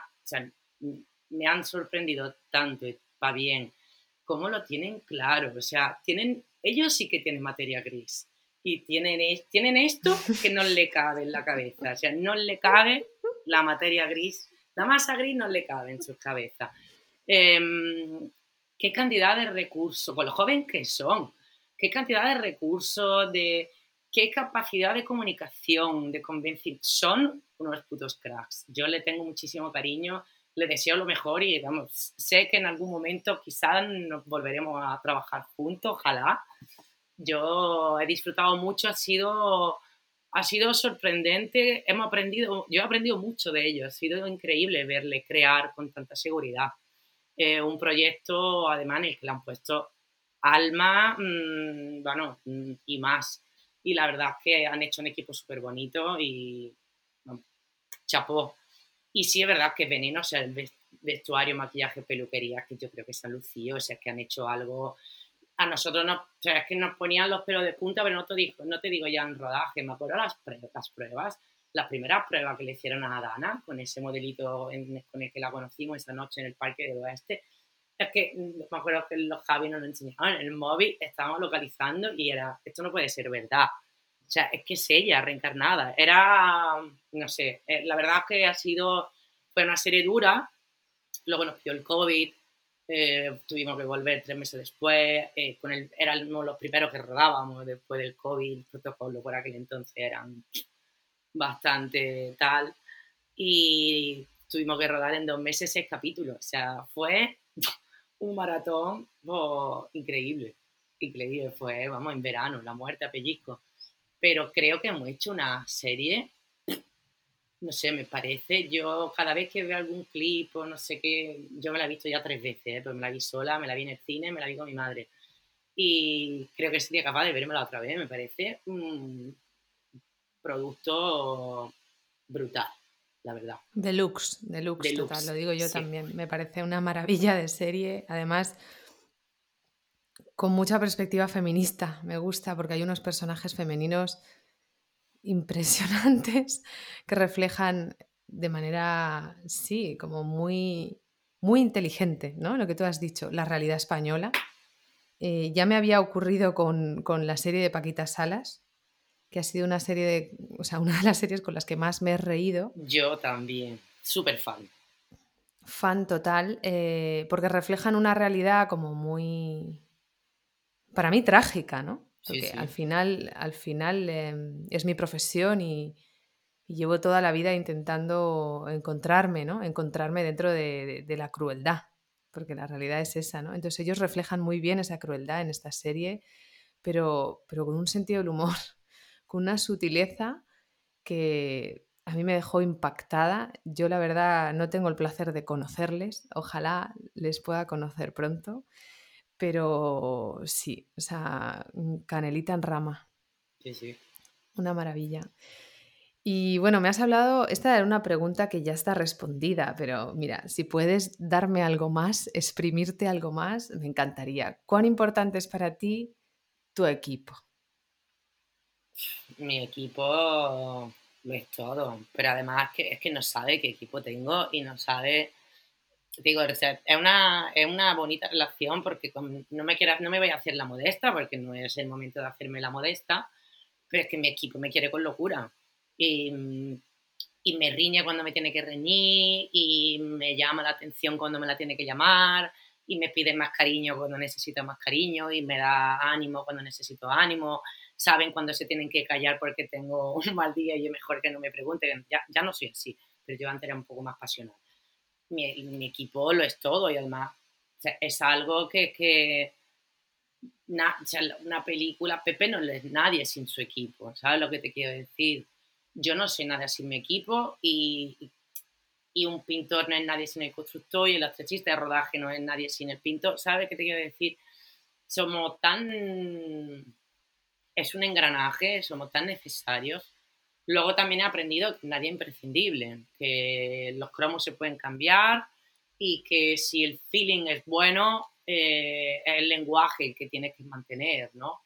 me han sorprendido tanto va bien, cómo lo tienen claro, o sea, tienen, ellos sí que tienen materia gris y tienen, tienen esto que no le cabe en la cabeza, o sea, no le cabe la materia gris, la masa gris no le cabe en su cabeza. Em, qué cantidad de recursos, con los jóvenes que son, qué cantidad de recursos, de qué capacidad de comunicación, de convencer, son unos putos cracks. Yo le tengo muchísimo cariño, le deseo lo mejor y vamos, sé que en algún momento quizás nos volveremos a trabajar juntos, ojalá. Yo he disfrutado mucho, ha sido, ha sido sorprendente, hemos aprendido, yo he aprendido mucho de ellos, ha sido increíble verle crear con tanta seguridad. Un proyecto, además, en el que le han puesto alma, mm, bueno, mm, y más. Y la verdad es que han hecho un equipo súper bonito y chapó. Y sí es verdad que Veneno, o sea, el vestuario, maquillaje, peluquería, que yo creo que se han lucido, o sea, que han hecho algo... A nosotros nos, o sea, es que nos ponían los pelos de punta, pero no te digo, no te digo ya en rodaje, me acuerdo las, las pruebas, las primeras pruebas que le hicieron a Dana, con ese modelito con el que la conocimos esa noche en el Parque del Oeste, es que mm, me acuerdo que los Javi nos lo enseñaban en el móvil, estábamos localizando y era, esto no puede ser verdad. O sea, es que es ella reencarnada. Era, no sé, eh, la verdad es que ha sido, fue una serie dura. Luego nos dio el COVID, eh, tuvimos que volver tres meses después. Eh, con el, éramos los primeros que rodábamos después del COVID. El protocolo por aquel entonces eran bastante tal. Y tuvimos que rodar en dos meses seis capítulos. O sea, fue un maratón oh, increíble. Increíble. Fue, vamos, en verano, la muerte a pellizco pero creo que hemos hecho una serie, no sé, me parece, yo cada vez que veo algún clip o no sé qué, yo me la he visto ya tres veces, ¿eh? pero me la vi sola, me la vi en el cine, me la vi con mi madre. Y creo que sería capaz de vermela otra vez, me parece un producto brutal, la verdad. Deluxe, deluxe, deluxe total, lo digo yo también. Me parece una maravilla de serie. Además, con mucha perspectiva feminista. Me gusta porque hay unos personajes femeninos impresionantes que reflejan de manera, sí, como muy, muy inteligente, ¿no? Lo que tú has dicho, la realidad española. Eh, ya me había ocurrido con, la serie de Paquita Salas, que ha sido una serie de, o sea, una de las series con las que más me he reído. Yo también, súper fan. Fan total, eh, porque reflejan una realidad como muy, para mí trágica, ¿no? Porque al final, al final em, es mi profesión y, llevo toda la vida intentando encontrarme, ¿no? Encontrarme dentro de, la crueldad, porque la realidad es esa, ¿no? Entonces ellos reflejan muy bien esa crueldad en esta serie, pero, pero con un sentido del humor, con una sutileza que a mí me dejó impactada. Yo la verdad no tengo el placer de conocerles, ojalá les pueda conocer pronto. Pero sí, o sea, canelita en rama. Sí, sí. Una maravilla. Y bueno, me has hablado, esta era una pregunta que ya está respondida, pero mira, si puedes darme algo más, exprimirte algo más, me encantaría. ¿Cuán importante es para ti tu equipo? Mi equipo lo es todo, pero además que, es que no sabe qué equipo tengo y no sabe digo, es, una, es una bonita relación porque no me, quiero, no me voy a hacer la modesta porque no es el momento de hacerme la modesta, pero es que mi equipo me quiere con locura. Y, y me riñe cuando me tiene que reñir y me llama la atención cuando me la tiene que llamar y me pide más cariño cuando necesito más cariño y me da ánimo cuando necesito ánimo. Saben cuando se tienen que callar porque tengo un mal día y es mejor que no me pregunten. Ya, ya no soy así, pero yo antes era un poco más pasional mi, equipo lo es todo y además es algo que, que una película, Pepe no es nadie sin su equipo, ¿sabes lo que te quiero decir? Yo no soy nada sin mi equipo y, y un pintor no es nadie sin el constructor y el electricista de rodaje no es nadie sin el pintor, ¿sabes qué te quiero decir? Somos tan... Es un engranaje, somos tan necesarios Luego también he aprendido que nadie es imprescindible, que los cromos se pueden cambiar y que si el feeling es bueno, eh, es el lenguaje que tienes que mantener, ¿no?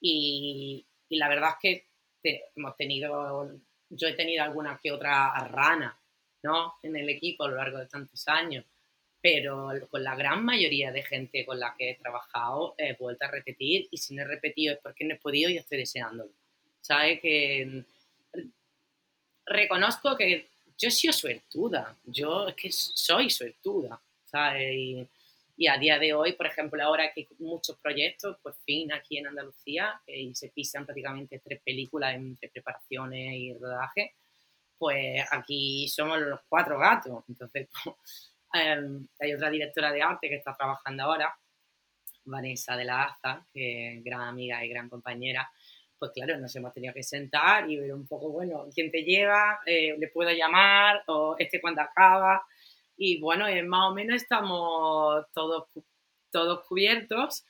Y, la verdad es que hemos tenido, yo he tenido alguna que otra rana, ¿no? En el equipo a lo largo de tantos años, pero con la gran mayoría de gente con la que he trabajado he vuelto a repetir y si no he repetido es porque no he podido y estoy deseándolo. ¿Sabes? Reconozco que yo he sido suertuda, yo es que soy suertuda, ¿sabes? Y, a día de hoy, por ejemplo, ahora que hay muchos proyectos, por fin aquí en Andalucía, eh, y se pisan prácticamente tres películas entre preparaciones y rodaje, pues aquí somos los cuatro gatos. Entonces, em, hay otra directora de arte que está trabajando ahora, Vanessa de la Aza, que es gran amiga y gran compañera, pues claro, nos hemos tenido que sentar y ver un poco, bueno, quién te lleva, eh, le puedo llamar, o este cuando acaba. Y bueno, más o menos estamos todos, todos cubiertos,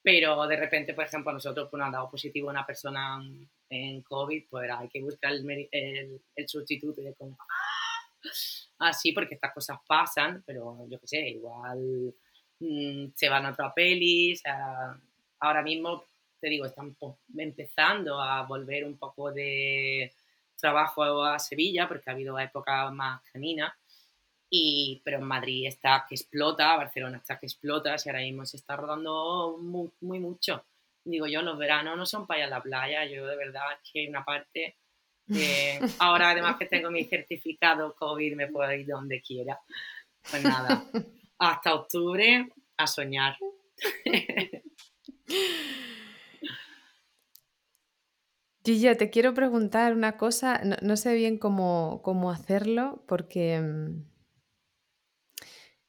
pero de repente, por ejemplo, nosotros pues, nos han dado positivo una persona en COVID, pues hay que buscar el, el, sustituto de como, ¡ah! así, porque estas cosas pasan, pero yo qué sé, igual mm, se van a otra peli, o sea, ahora mismo te digo, están empezando a volver un poco de trabajo a Sevilla, porque ha habido épocas más caninas, y, pero en Madrid está que explota, Barcelona está que explota, y ahora mismo se está rodando muy, muy mucho. Digo yo, los veranos no son para ir a la playa, yo de verdad que hay una parte que ahora además que tengo mi certificado COVID me puedo ir donde quiera. Pues nada, hasta octubre a soñar. Gilla, te quiero preguntar una cosa, no, sé bien cómo, hacerlo, porque, mm,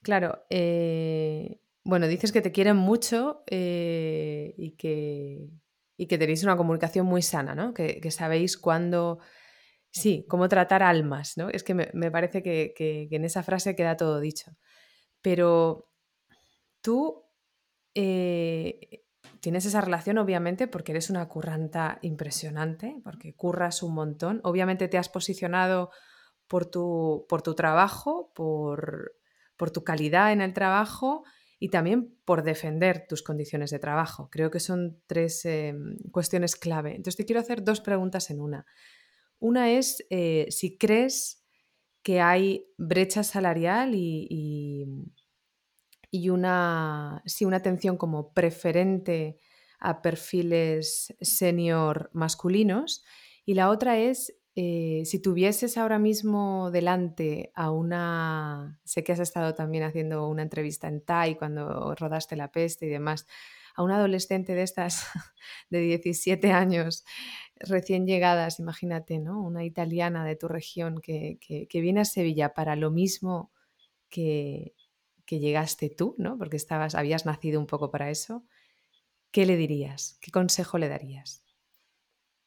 claro, eh, bueno, dices que te quieren mucho eh, y, que, que tenéis una comunicación muy sana, ¿no? Que, sabéis cuándo, sí, cómo tratar almas, ¿no? Es que me, parece que, que, en esa frase queda todo dicho. Pero tú eh, tienes esa relación obviamente porque eres una curranta impresionante, porque curras un montón. Obviamente te has posicionado por tu, por tu trabajo, por, por tu calidad en el trabajo y también por defender tus condiciones de trabajo. Creo que son tres em, cuestiones clave. Entonces te quiero hacer dos preguntas en una. Una es eh, si crees que hay brecha salarial y una, sí, una atención como preferente a perfiles senior masculinos. Y la otra es, eh, si tuvieses ahora mismo delante a una, sé que has estado también haciendo una entrevista en TAI cuando rodaste La Peste y demás, a una adolescente de estas de 17 años recién llegadas, imagínate, ¿no? Una italiana de tu región que, que viene a Sevilla para lo mismo que, que llegaste tú, ¿no? Porque estabas, habías nacido un poco para eso, ¿qué le dirías? ¿Qué consejo le darías?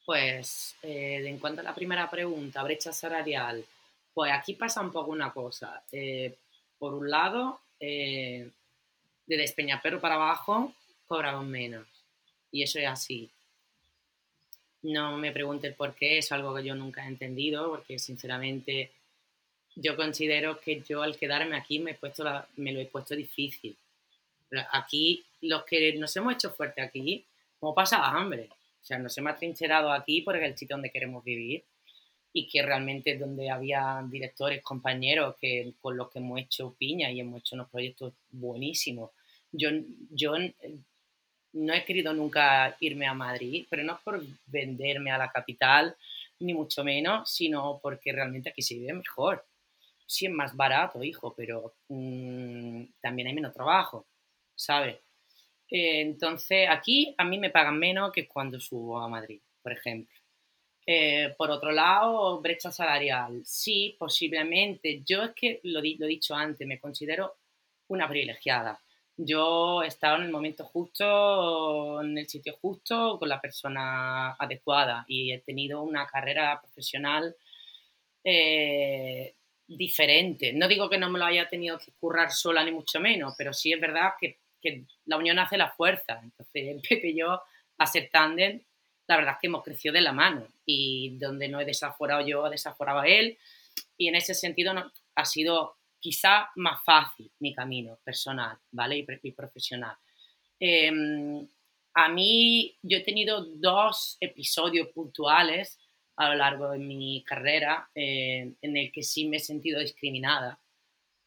Pues eh, en cuanto a la primera pregunta, brecha salarial, pues aquí pasa un poco una cosa. Eh, por un lado, eh, de Despeñaperro para abajo cobramos menos. Y eso es así. No me preguntes por qué, es algo que yo nunca he entendido, porque sinceramente yo considero que yo al quedarme aquí me, he puesto me lo he puesto difícil. Aquí, los que nos hemos hecho fuerte aquí, hemos pasado hambre. O sea, nos hemos trincherado aquí porque es el sitio donde queremos vivir y que realmente donde había directores, compañeros que, con los que hemos hecho piña y hemos hecho unos proyectos buenísimos. Yo, yo no he querido nunca irme a Madrid, pero no por venderme a la capital, ni mucho menos, sino porque realmente aquí se vive mejor. Sí es más barato, hijo, pero mm, también hay menos trabajo, ¿sabes? Eh, entonces, aquí a mí me pagan menos que cuando subo a Madrid, por ejemplo. Eh, por otro lado, brecha salarial. Sí, posiblemente. Yo es que lo, lo he dicho antes, me considero una privilegiada yo he estado en el momento justo, en el sitio justo, con la persona adecuada y he tenido una carrera profesional eh, diferente. No digo que no me lo haya tenido que currar sola ni mucho menos, pero sí es verdad que, la unión hace la fuerza. Entonces, Pepe y yo, a ser tándem, la verdad es que hemos crecido de la mano y donde no he desaforado yo, ha desaforado él y en ese sentido no, ha sido quizá más fácil mi camino personal, ¿vale? Y, profesional. Em, a mí, yo he tenido dos episodios puntuales a lo largo de mi carrera eh, en el que sí me he sentido discriminada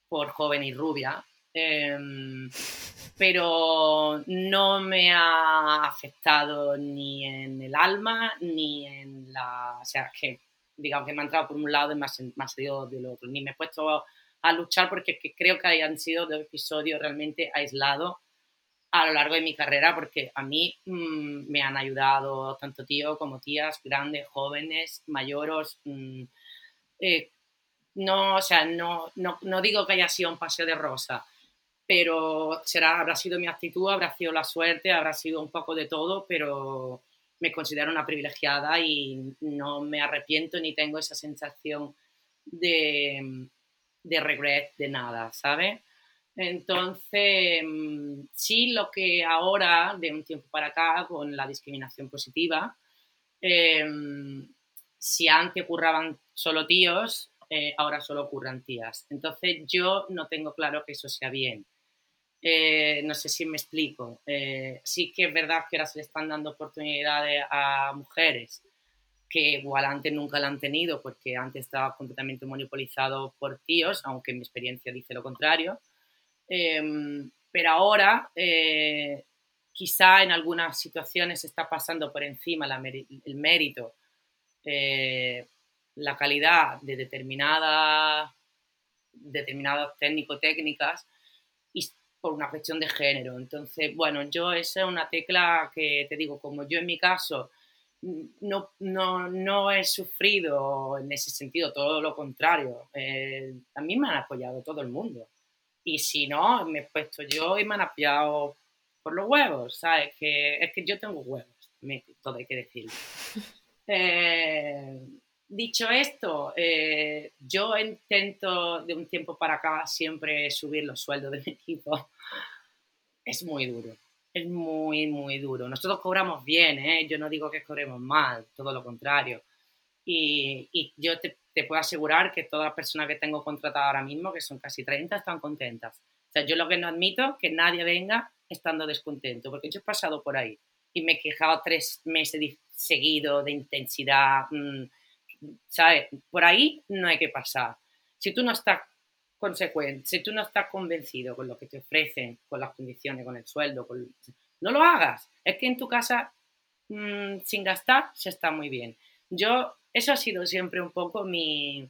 por joven y rubia, em, pero no me ha afectado ni en el alma ni en la... O sea, que digamos que me ha entrado por un lado y más, más del otro. Ni me he puesto a luchar porque creo que hayan sido dos episodios realmente aislados a lo largo de mi carrera porque a mí mm, me han ayudado tanto tío como tías, grandes, jóvenes, mayores. Mm, eh, no, o sea, no, no, no, digo que haya sido un paseo de rosa, pero será, habrá sido mi actitud, habrá sido la suerte, habrá sido un poco de todo, pero me considero una privilegiada y no me arrepiento ni tengo esa sensación de, de regret, de nada, ¿sabes? Entonces, mm, sí, lo que ahora, de un tiempo para acá, con la discriminación positiva, em, si antes curraban solo tíos, eh, ahora solo ocurran tías. Entonces, yo no tengo claro que eso sea bien. Eh, no sé si me explico. Eh, sí que es verdad que ahora se le están dando oportunidades a mujeres que igual antes nunca la han tenido porque antes estaba completamente monopolizado por tíos, aunque mi experiencia dice lo contrario. Em, pero ahora, eh, quizá en algunas situaciones está pasando por encima el mérito, eh, la calidad de determinadas determinadas técnico-técnicas y por una cuestión de género. Entonces, bueno, yo esa es una tecla que te digo, como yo en mi caso no, no, no, he sufrido en ese sentido, todo lo contrario. Eh, a mí me han apoyado todo el mundo. Y si no, me he puesto yo y me han apoyado por los huevos, ¿sabes? Que, es que yo tengo huevos, todo hay que decirlo. Eh, dicho esto, eh, yo intento de un tiempo para acá siempre subir los sueldos de mi equipo. Es muy duro es muy, muy duro. Nosotros cobramos bien, ¿eh? yo no digo que cobremos mal, todo lo contrario. Y, y yo te, te, puedo asegurar que todas las personas que tengo contratadas ahora mismo, que son casi 30, están contentas. O sea, yo lo que no admito es que nadie venga estando descontento, porque yo he pasado por ahí y me he quejado tres meses seguidos de intensidad, mm, ¿sabes? Por ahí no hay que pasar. Si tú no estás consecuente, si tú no estás convencido con lo que te ofrecen, con las condiciones, con el sueldo, no lo hagas. Es que en tu casa, mm, sin gastar, se está muy bien. Yo, eso ha sido siempre un poco mi,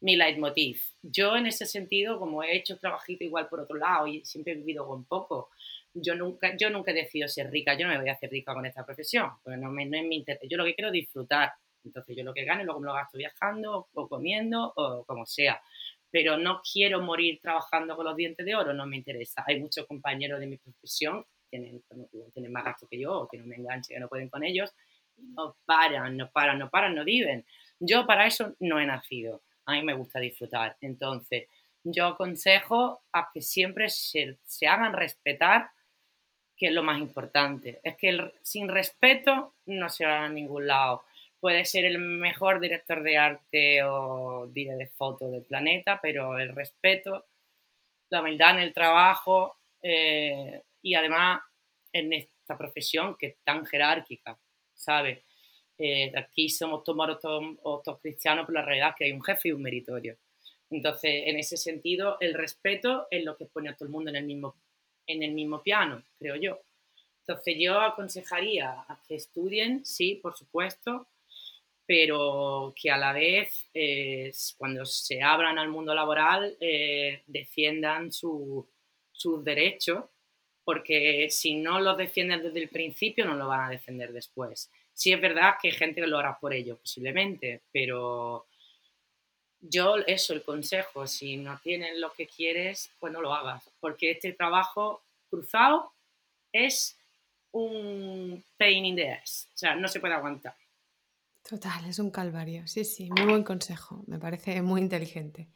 mi leitmotiv. Yo en ese sentido, como he hecho trabajito igual por otro lado y siempre he vivido con poco, yo nunca, yo nunca he decidido ser rica, yo no me voy a hacer rica con esta profesión, porque no, me, no es mi. Yo lo que quiero es disfrutar. Entonces yo lo que gane, luego me lo gasto viajando o comiendo o como sea pero no quiero morir trabajando con los dientes de oro, no me interesa. Hay muchos compañeros de mi profesión que tienen, tienen más gasto que yo o que no me enganchen, que no pueden con ellos, no paran, no paran, no paran, no viven. Yo para eso no he nacido. A mí me gusta disfrutar. Entonces, yo aconsejo a que siempre se, se hagan respetar que es lo más importante. Es que sin respeto no se va a ningún lado. Puede ser el mejor director de arte o de foto del planeta, pero el respeto, la humildad en el trabajo eh, y además en esta profesión que es tan jerárquica, ¿sabes? Eh, aquí somos todos todos cristianos, pero la realidad es que hay un jefe y un meritorio. Entonces, en ese sentido, el respeto es lo que pone a todo el mundo en el mismo, en el mismo piano, creo yo. Entonces, yo aconsejaría a que estudien, sí, por supuesto, pero que a la vez, eh, cuando se abran al mundo laboral, eh, defiendan sus derechos, porque si no los defienden desde el principio, no lo van a defender después. Sí es verdad que hay gente que lo hará por ello, posiblemente, pero yo eso, el consejo, si no tienes lo que quieres, pues no lo hagas, porque este trabajo cruzado es un pain in the ass, o sea, no se puede aguantar. Total, es un calvario, sí, sí, muy buen consejo, me parece muy inteligente.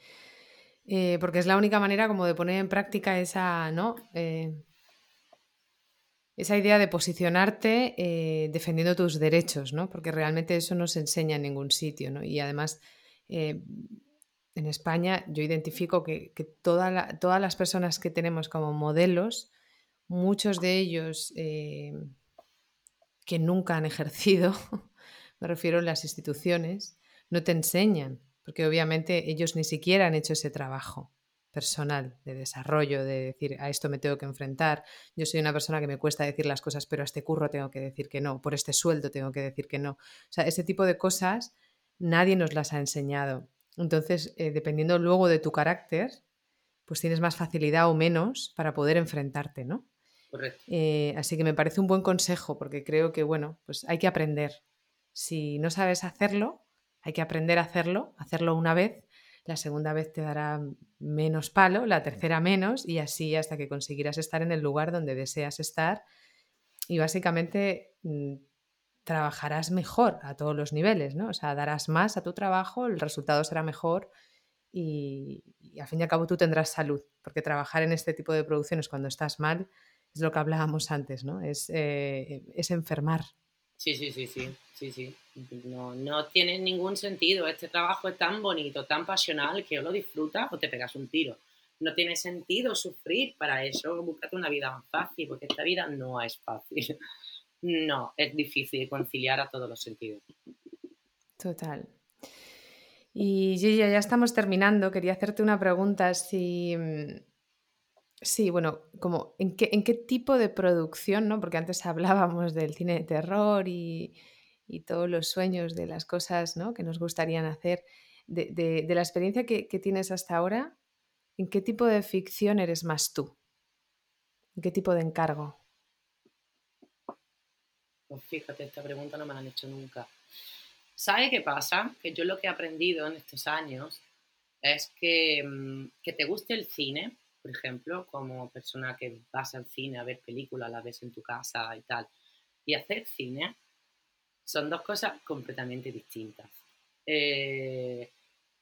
Eh, porque es la única manera como de poner en práctica esa, ¿no? Eh, esa idea de posicionarte eh, defendiendo tus derechos, ¿no? Porque realmente eso no se enseña en ningún sitio, ¿no? Y además eh, en España yo identifico que, todas las personas que tenemos como modelos, muchos de ellos eh, que nunca han ejercido, me refiero a las instituciones, no te enseñan, porque obviamente ellos ni siquiera han hecho ese trabajo personal de desarrollo, de decir a esto me tengo que enfrentar. Yo soy una persona que me cuesta decir las cosas, pero a este curro tengo que decir que no, por este sueldo tengo que decir que no. O sea, ese tipo de cosas nadie nos las ha enseñado. Entonces, eh, dependiendo luego de tu carácter, pues tienes más facilidad o menos para poder enfrentarte, ¿no? Correcto. Eh, así que me parece un buen consejo porque creo que, bueno, pues hay que aprender. Si no sabes hacerlo, hay que aprender a hacerlo, hacerlo una vez, la segunda vez te dará menos palo, la tercera menos y así hasta que conseguirás estar en el lugar donde deseas estar y básicamente mm, trabajarás mejor a todos los niveles, ¿no? O sea, darás más a tu trabajo, el resultado será mejor y, al fin y al cabo tú tendrás salud, porque trabajar en este tipo de producciones cuando estás mal es lo que hablábamos antes, ¿no? Es, eh, es enfermar. Sí, sí, sí, sí, sí, sí. No, no tiene ningún sentido. Este trabajo es tan bonito, tan pasional, que o lo disfrutas o te pegas un tiro. No tiene sentido sufrir para eso. Búscate una vida más fácil, porque esta vida no es fácil. No, es difícil conciliar a todos los sentidos. Total. Y Gigi, ya estamos terminando. Quería hacerte una pregunta. Si, sí, bueno, como ¿en qué, en qué tipo de producción, ¿no? Porque antes hablábamos del cine de terror y, todos los sueños de las cosas que nos gustarían hacer. De, la experiencia que, que, tienes hasta ahora, ¿en qué tipo de ficción eres más tú? ¿En qué tipo de encargo? Pues fíjate, esta pregunta no me la han hecho nunca. ¿Sabe qué pasa? Que yo lo que he aprendido en estos años es que, mm, que te guste el cine, por ejemplo, como persona que vas al cine a ver películas, la ves en tu casa y tal, y hacer cine, son dos cosas completamente distintas. Eh,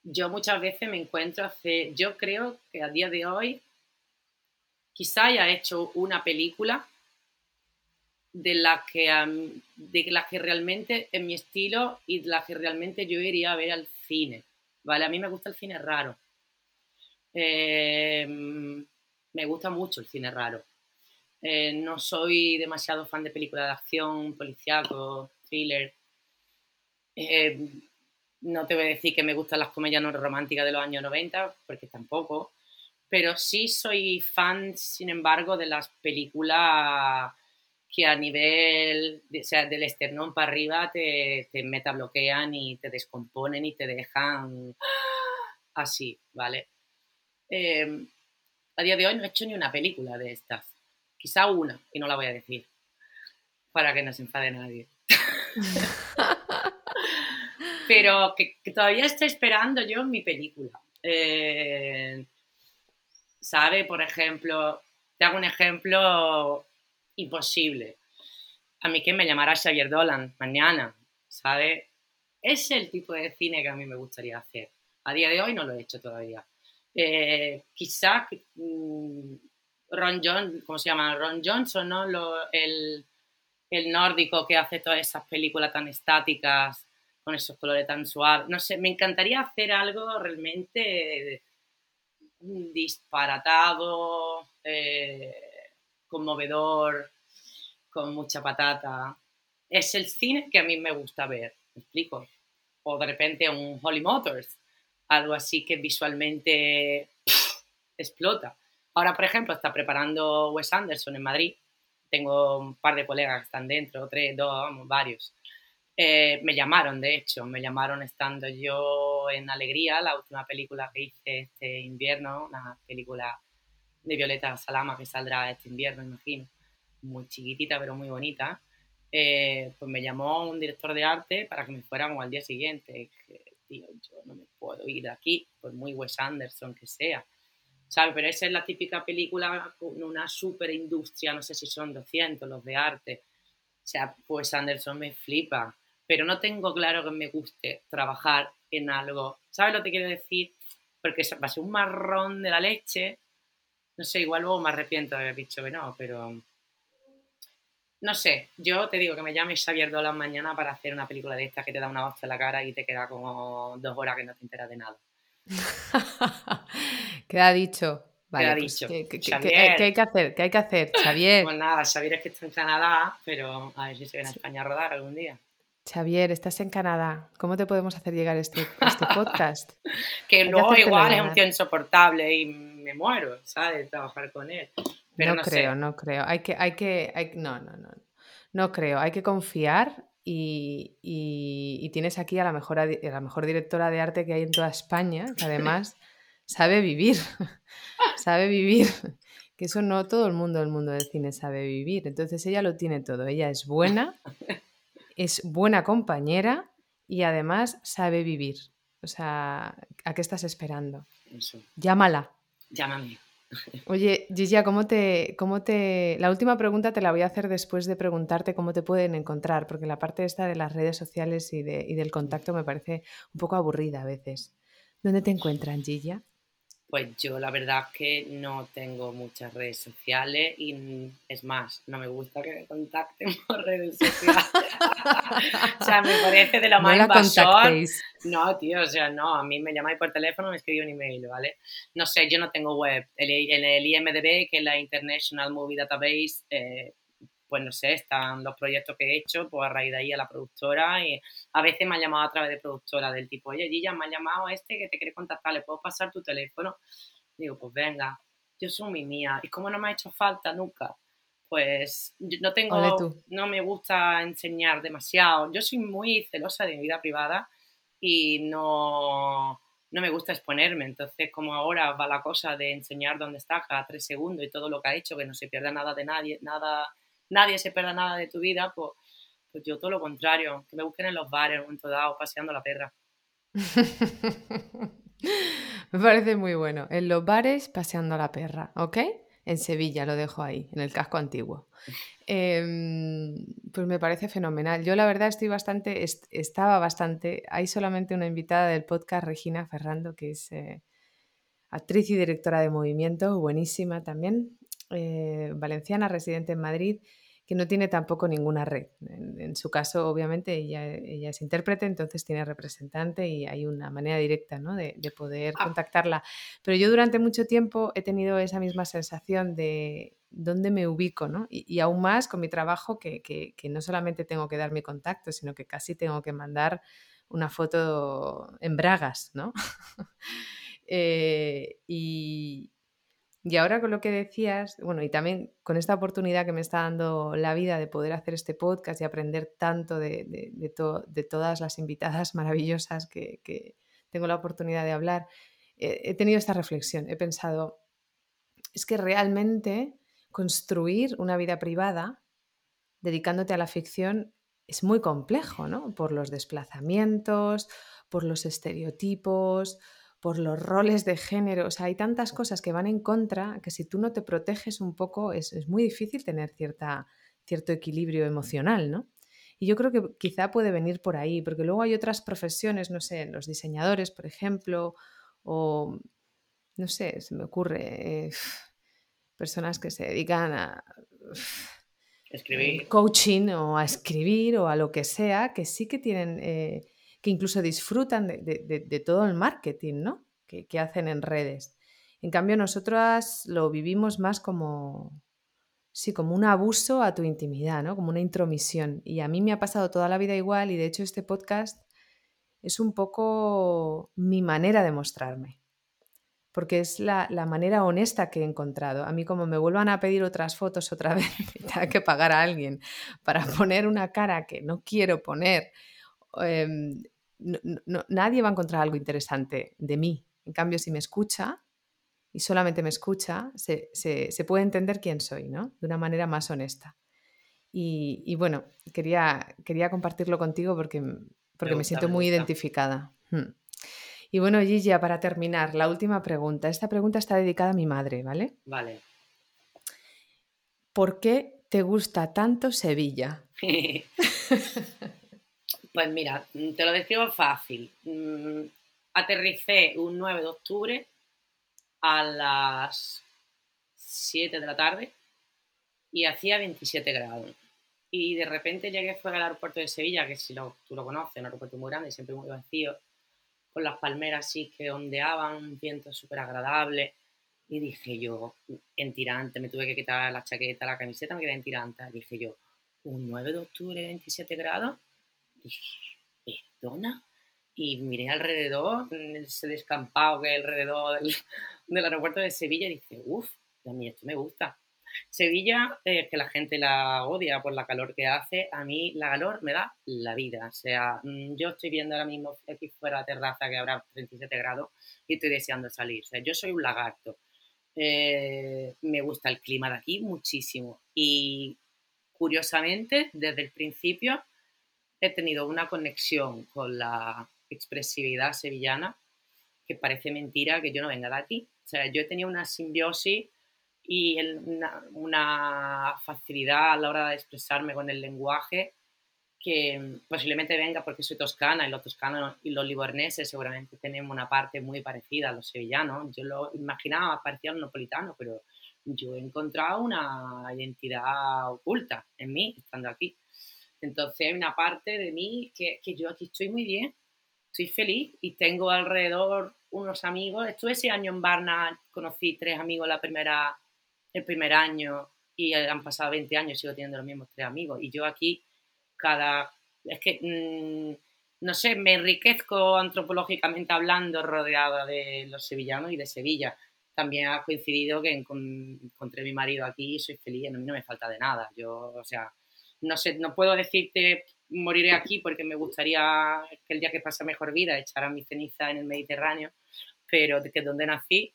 yo muchas veces me encuentro hace, yo creo que a día de hoy quizá haya hecho una película de la que, de que realmente es mi estilo y de la que realmente yo iría a ver al cine. ¿Vale? A mí me gusta el cine raro. Em, me gusta mucho el cine raro. Eh, no soy demasiado fan de películas de acción, policiaco, thriller. Em, no te voy a decir que me gustan las comedias no románticas de los años 90, porque tampoco. Pero sí soy fan, sin embargo, de las películas que a nivel, o sea, del esternón para arriba te, te metabloquean y te descomponen y te dejan así, ¿vale? Em, a día de hoy no he hecho ni una película de estas. Quizá una, y no la voy a decir, para que no se enfade nadie. Pero que, todavía estoy esperando yo mi película. Eh, ¿Sabe? Por ejemplo, te hago un ejemplo imposible. A mí que me llamará Xavier Dolan mañana, ¿sabe? Es el tipo de cine que a mí me gustaría hacer. A día de hoy no lo he hecho todavía. Eh, quizás mm, Ron Johnson, ¿cómo se llama? Ron Johnson, ¿no? el, el nórdico que hace todas esas películas tan estáticas, con esos colores tan suaves. No sé, me encantaría hacer algo realmente disparatado, eh, conmovedor, con mucha patata. Es el cine que a mí me gusta ver, ¿me explico? O de repente un Holly Motors, algo así que visualmente explota. Ahora, por ejemplo, está preparando Wes Anderson en Madrid. Tengo un par de colegas que están dentro, tres, dos, varios. Eh, me llamaron, de hecho, me llamaron estando yo en Alegría, la última película que hice este invierno, una película de Violeta Salama que saldrá este invierno, imagino, muy chiquitita pero muy bonita. Eh, pues me llamó un director de arte para que me fuéramos al día siguiente. Tío, yo no me puedo ir de aquí, por muy Wes Anderson que sea. ¿Sabes? Pero esa es la típica película con una super industria, no sé si son 200 los de arte. O sea, Wes Anderson me flipa pero no tengo claro que me guste trabajar en algo. ¿Sabes lo que quiero decir? Porque va a ser un marrón de la leche. No sé, igual luego me arrepiento de haber dicho que no, pero. No sé, yo te digo que me llames Xavier Dolan mañana para hacer una película de esta que te da una voz en la cara y te queda como dos horas que no te enteras de nada. Queda dicho. Queda pues, dicho. ¿qué, hay que hacer? ¿Qué hay que hacer, Xavier? Pues nada, Xavier es que está en Canadá, pero a ver si se viene a España a rodar algún día. Xavier, estás en Canadá. ¿Cómo te podemos hacer llegar este, este podcast? que luego igual es un tío insoportable y me muero, ¿sabes? De trabajar con él. no, creo, no creo. Hay que, hay que, no, no, no. No creo. Hay que confiar y, tienes aquí a la, mejor, a la mejor directora de arte que hay en toda España, que además sabe vivir. sabe vivir. Que eso no todo el mundo del mundo del cine sabe vivir. Entonces ella lo tiene todo. Ella es buena es buena compañera y además sabe vivir. O sea, ¿a qué estás esperando? Llámala. Llámame. Oye, Gigia, ¿cómo te, ¿cómo te... La última pregunta te la voy a hacer después de preguntarte cómo te pueden encontrar, porque la parte esta de las redes sociales y, de, y del contacto me parece un poco aburrida a veces. ¿Dónde te encuentran, Gigia? Pues yo la verdad es que no tengo muchas redes sociales y es más, no me gusta que me contacten por redes sociales. o sea, me parece de lo más invasor. No, tío, o sea, no, a mí me llamáis por teléfono, me escribí un email, ¿vale? No sé, yo no tengo web. En el, IMDB, que es la International Movie Database, eh, pues no sé, están los proyectos que he hecho, pues a raíz de ahí a la productora y a veces me han llamado a través de productora del tipo, oye, Gilla, me ha llamado este que te quiere contactar, ¿le puedo pasar tu teléfono? Digo, pues venga, yo soy mi mía. ¿Y cómo no me ha hecho falta nunca? Pues no tengo, no me gusta enseñar demasiado. Yo soy muy celosa de mi vida privada y no, no me gusta exponerme. Entonces, como ahora va la cosa de enseñar dónde está cada tres segundos y todo lo que ha hecho, que no se pierda nada de nadie, nada nadie se pierda nada de tu vida, pues, pues yo todo lo contrario, que me busquen en los bares un dado, paseando la perra. me parece muy bueno. En los bares, paseando la perra, ¿ok? En Sevilla, lo dejo ahí, en el casco antiguo. Em, pues me parece fenomenal. Yo la verdad estoy bastante, estaba bastante, hay solamente una invitada del podcast, Regina Ferrando, que es eh, actriz y directora de movimiento, buenísima también, eh, valenciana, residente en Madrid, que no tiene tampoco ninguna red. En, su caso, obviamente, ella, ella, es intérprete, entonces tiene representante y hay una manera directa ¿no? de, poder ah. contactarla. Pero yo durante mucho tiempo he tenido esa misma sensación de dónde me ubico, ¿no? Y, aún más con mi trabajo, que, que, no solamente tengo que dar mi contacto, sino que casi tengo que mandar una foto en bragas, ¿no? Eh, y, y ahora con lo que decías, bueno, y también con esta oportunidad que me está dando la vida de poder hacer este podcast y aprender tanto de, de, todas las invitadas maravillosas que, tengo la oportunidad de hablar, eh, he tenido esta reflexión. He pensado, es que realmente construir una vida privada dedicándote a la ficción es muy complejo, ¿no? Por los desplazamientos, por los estereotipos, por los roles de género. O sea, hay tantas cosas que van en contra que si tú no te proteges un poco es, muy difícil tener cierta, cierto equilibrio emocional, ¿no? Y yo creo que quizá puede venir por ahí, porque luego hay otras profesiones, no sé, los diseñadores, por ejemplo, o no sé, se me ocurre, eh, personas que se dedican a escribir. coaching o a escribir o a lo que sea, que sí que tienen, eh, que incluso disfrutan de, todo el marketing, ¿no? Que, hacen en redes. En cambio, nosotras lo vivimos más como, sí, como un abuso a tu intimidad, ¿no? Como una intromisión. Y a mí me ha pasado toda la vida igual y de hecho este podcast es un poco mi manera de mostrarme porque es la, manera honesta que he encontrado. A mí como me vuelvan a pedir otras fotos otra vez tenga que pagar a alguien para poner una cara que no quiero poner, em, nadie va a encontrar algo interesante de mí. En cambio, si me escucha y solamente me escucha, se, puede entender quién soy, ¿no? De una manera más honesta. Y, bueno, quería, quería compartirlo contigo porque, porque me, siento muy identificada. Hmm. Y bueno, Gigia, para terminar, la última pregunta. Esta pregunta está dedicada a mi madre, ¿vale? Vale. ¿Por qué te gusta tanto Sevilla? pues mira, te lo describo fácil. Mm, aterricé un 9 de octubre a las 7 de la tarde y hacía 27 grados. Y de repente llegué fuera al aeropuerto de Sevilla, que si lo, tú lo conoces, un aeropuerto muy grande, siempre muy vacío, con las palmeras así que ondeaban, un viento súper agradable. Y dije yo, en tirante, me tuve que quitar la chaqueta, la camiseta, me quedé en tirante. Dije yo, un 9 de octubre, 27 grados. Perdona. Y miré alrededor, ese descampado que hay alrededor del, del aeropuerto de Sevilla, y dije, uff, a mí esto me gusta. Sevilla, eh, que la gente la odia por la calor que hace, a mí la calor me da la vida. O sea, mm, yo estoy viendo ahora mismo aquí fuera la terraza que habrá 37 grados y estoy deseando salir. O sea, yo soy un lagarto. Eh, me gusta el clima de aquí muchísimo. Y curiosamente, desde el principio he tenido una conexión con la expresividad sevillana que parece mentira que yo no venga de aquí. O sea, yo he tenido una simbiosis y una, facilidad a la hora de expresarme con el lenguaje que posiblemente venga porque soy toscana y los toscanos y los liborneses seguramente tenemos una parte muy parecida a los sevillanos. Yo lo imaginaba, parecía un napolitano, pero yo he encontrado una identidad oculta en mí estando aquí. Entonces hay una parte de mí que, que yo aquí estoy muy bien, estoy feliz y tengo alrededor unos amigos. Estuve ese año en Barna, conocí tres amigos la primera el primer año y han pasado 20 años y sigo teniendo los mismos tres amigos. Y yo aquí, cada. Es que. Mm, no sé, me enriquezco antropológicamente hablando rodeada de los sevillanos y de Sevilla. También ha coincidido que encontré a mi marido aquí y soy feliz, a mí no me falta de nada. Yo, o sea, no sé, no puedo decirte moriré aquí porque me gustaría que el día que pase mejor vida echara mi ceniza en el Mediterráneo, pero que donde nací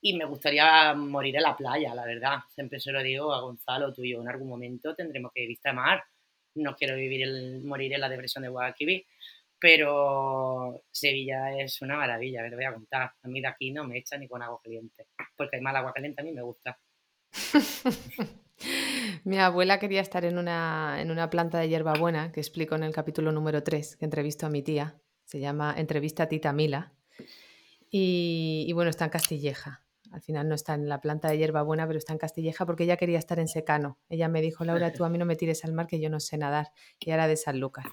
y me gustaría morir en la playa, la verdad. Siempre se lo digo a Gonzalo, tú y yo en algún momento tendremos que vista mar. No quiero vivir el, morir en la depresión de Guadalquivir, pero Sevilla es una maravilla, que te voy a contar. A mí de aquí no me echa ni con agua caliente, porque hay mal agua caliente a mí me gusta. Mi abuela quería estar en una, en una planta de hierbabuena, que explico en el capítulo número 3, que entrevisto a mi tía. Se llama Entrevista a Tita Mila. Y, y bueno, está en Castilleja. Al final no está en la planta de hierbabuena, pero está en Castilleja porque ella quería estar en secano. Ella me dijo, Laura, tú a mí no me tires al mar que yo no sé nadar. Y era de San Lucas.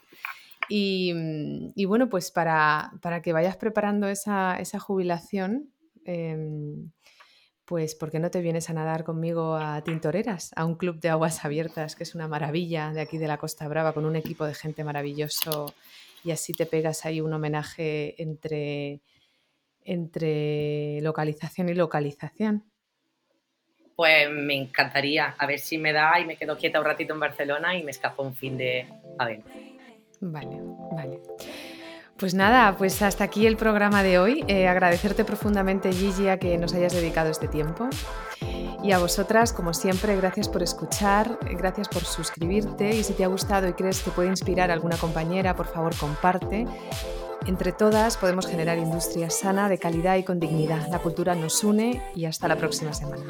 Y, mm, bueno, pues para, que vayas preparando esa, jubilación, em, pues ¿por qué no te vienes a nadar conmigo a Tintoreras, a un club de aguas abiertas, que es una maravilla de aquí de la Costa Brava, con un equipo de gente maravilloso y así te pegas ahí un homenaje entre entre localización y localización? Pues me encantaría, a ver si me da y me quedo quieta un ratito en Barcelona y me escapo un fin de adentro. Vale, vale. Pues nada, pues hasta aquí el programa de hoy. Eh, agradecerte profundamente, Gigi, a que nos hayas dedicado este tiempo. Y a vosotras, como siempre, gracias por escuchar, gracias por suscribirte y si te ha gustado y crees que puede inspirar a alguna compañera, por favor, comparte. Entre todas podemos generar industria sana, de calidad y con dignidad. La cultura nos une y hasta la próxima semana.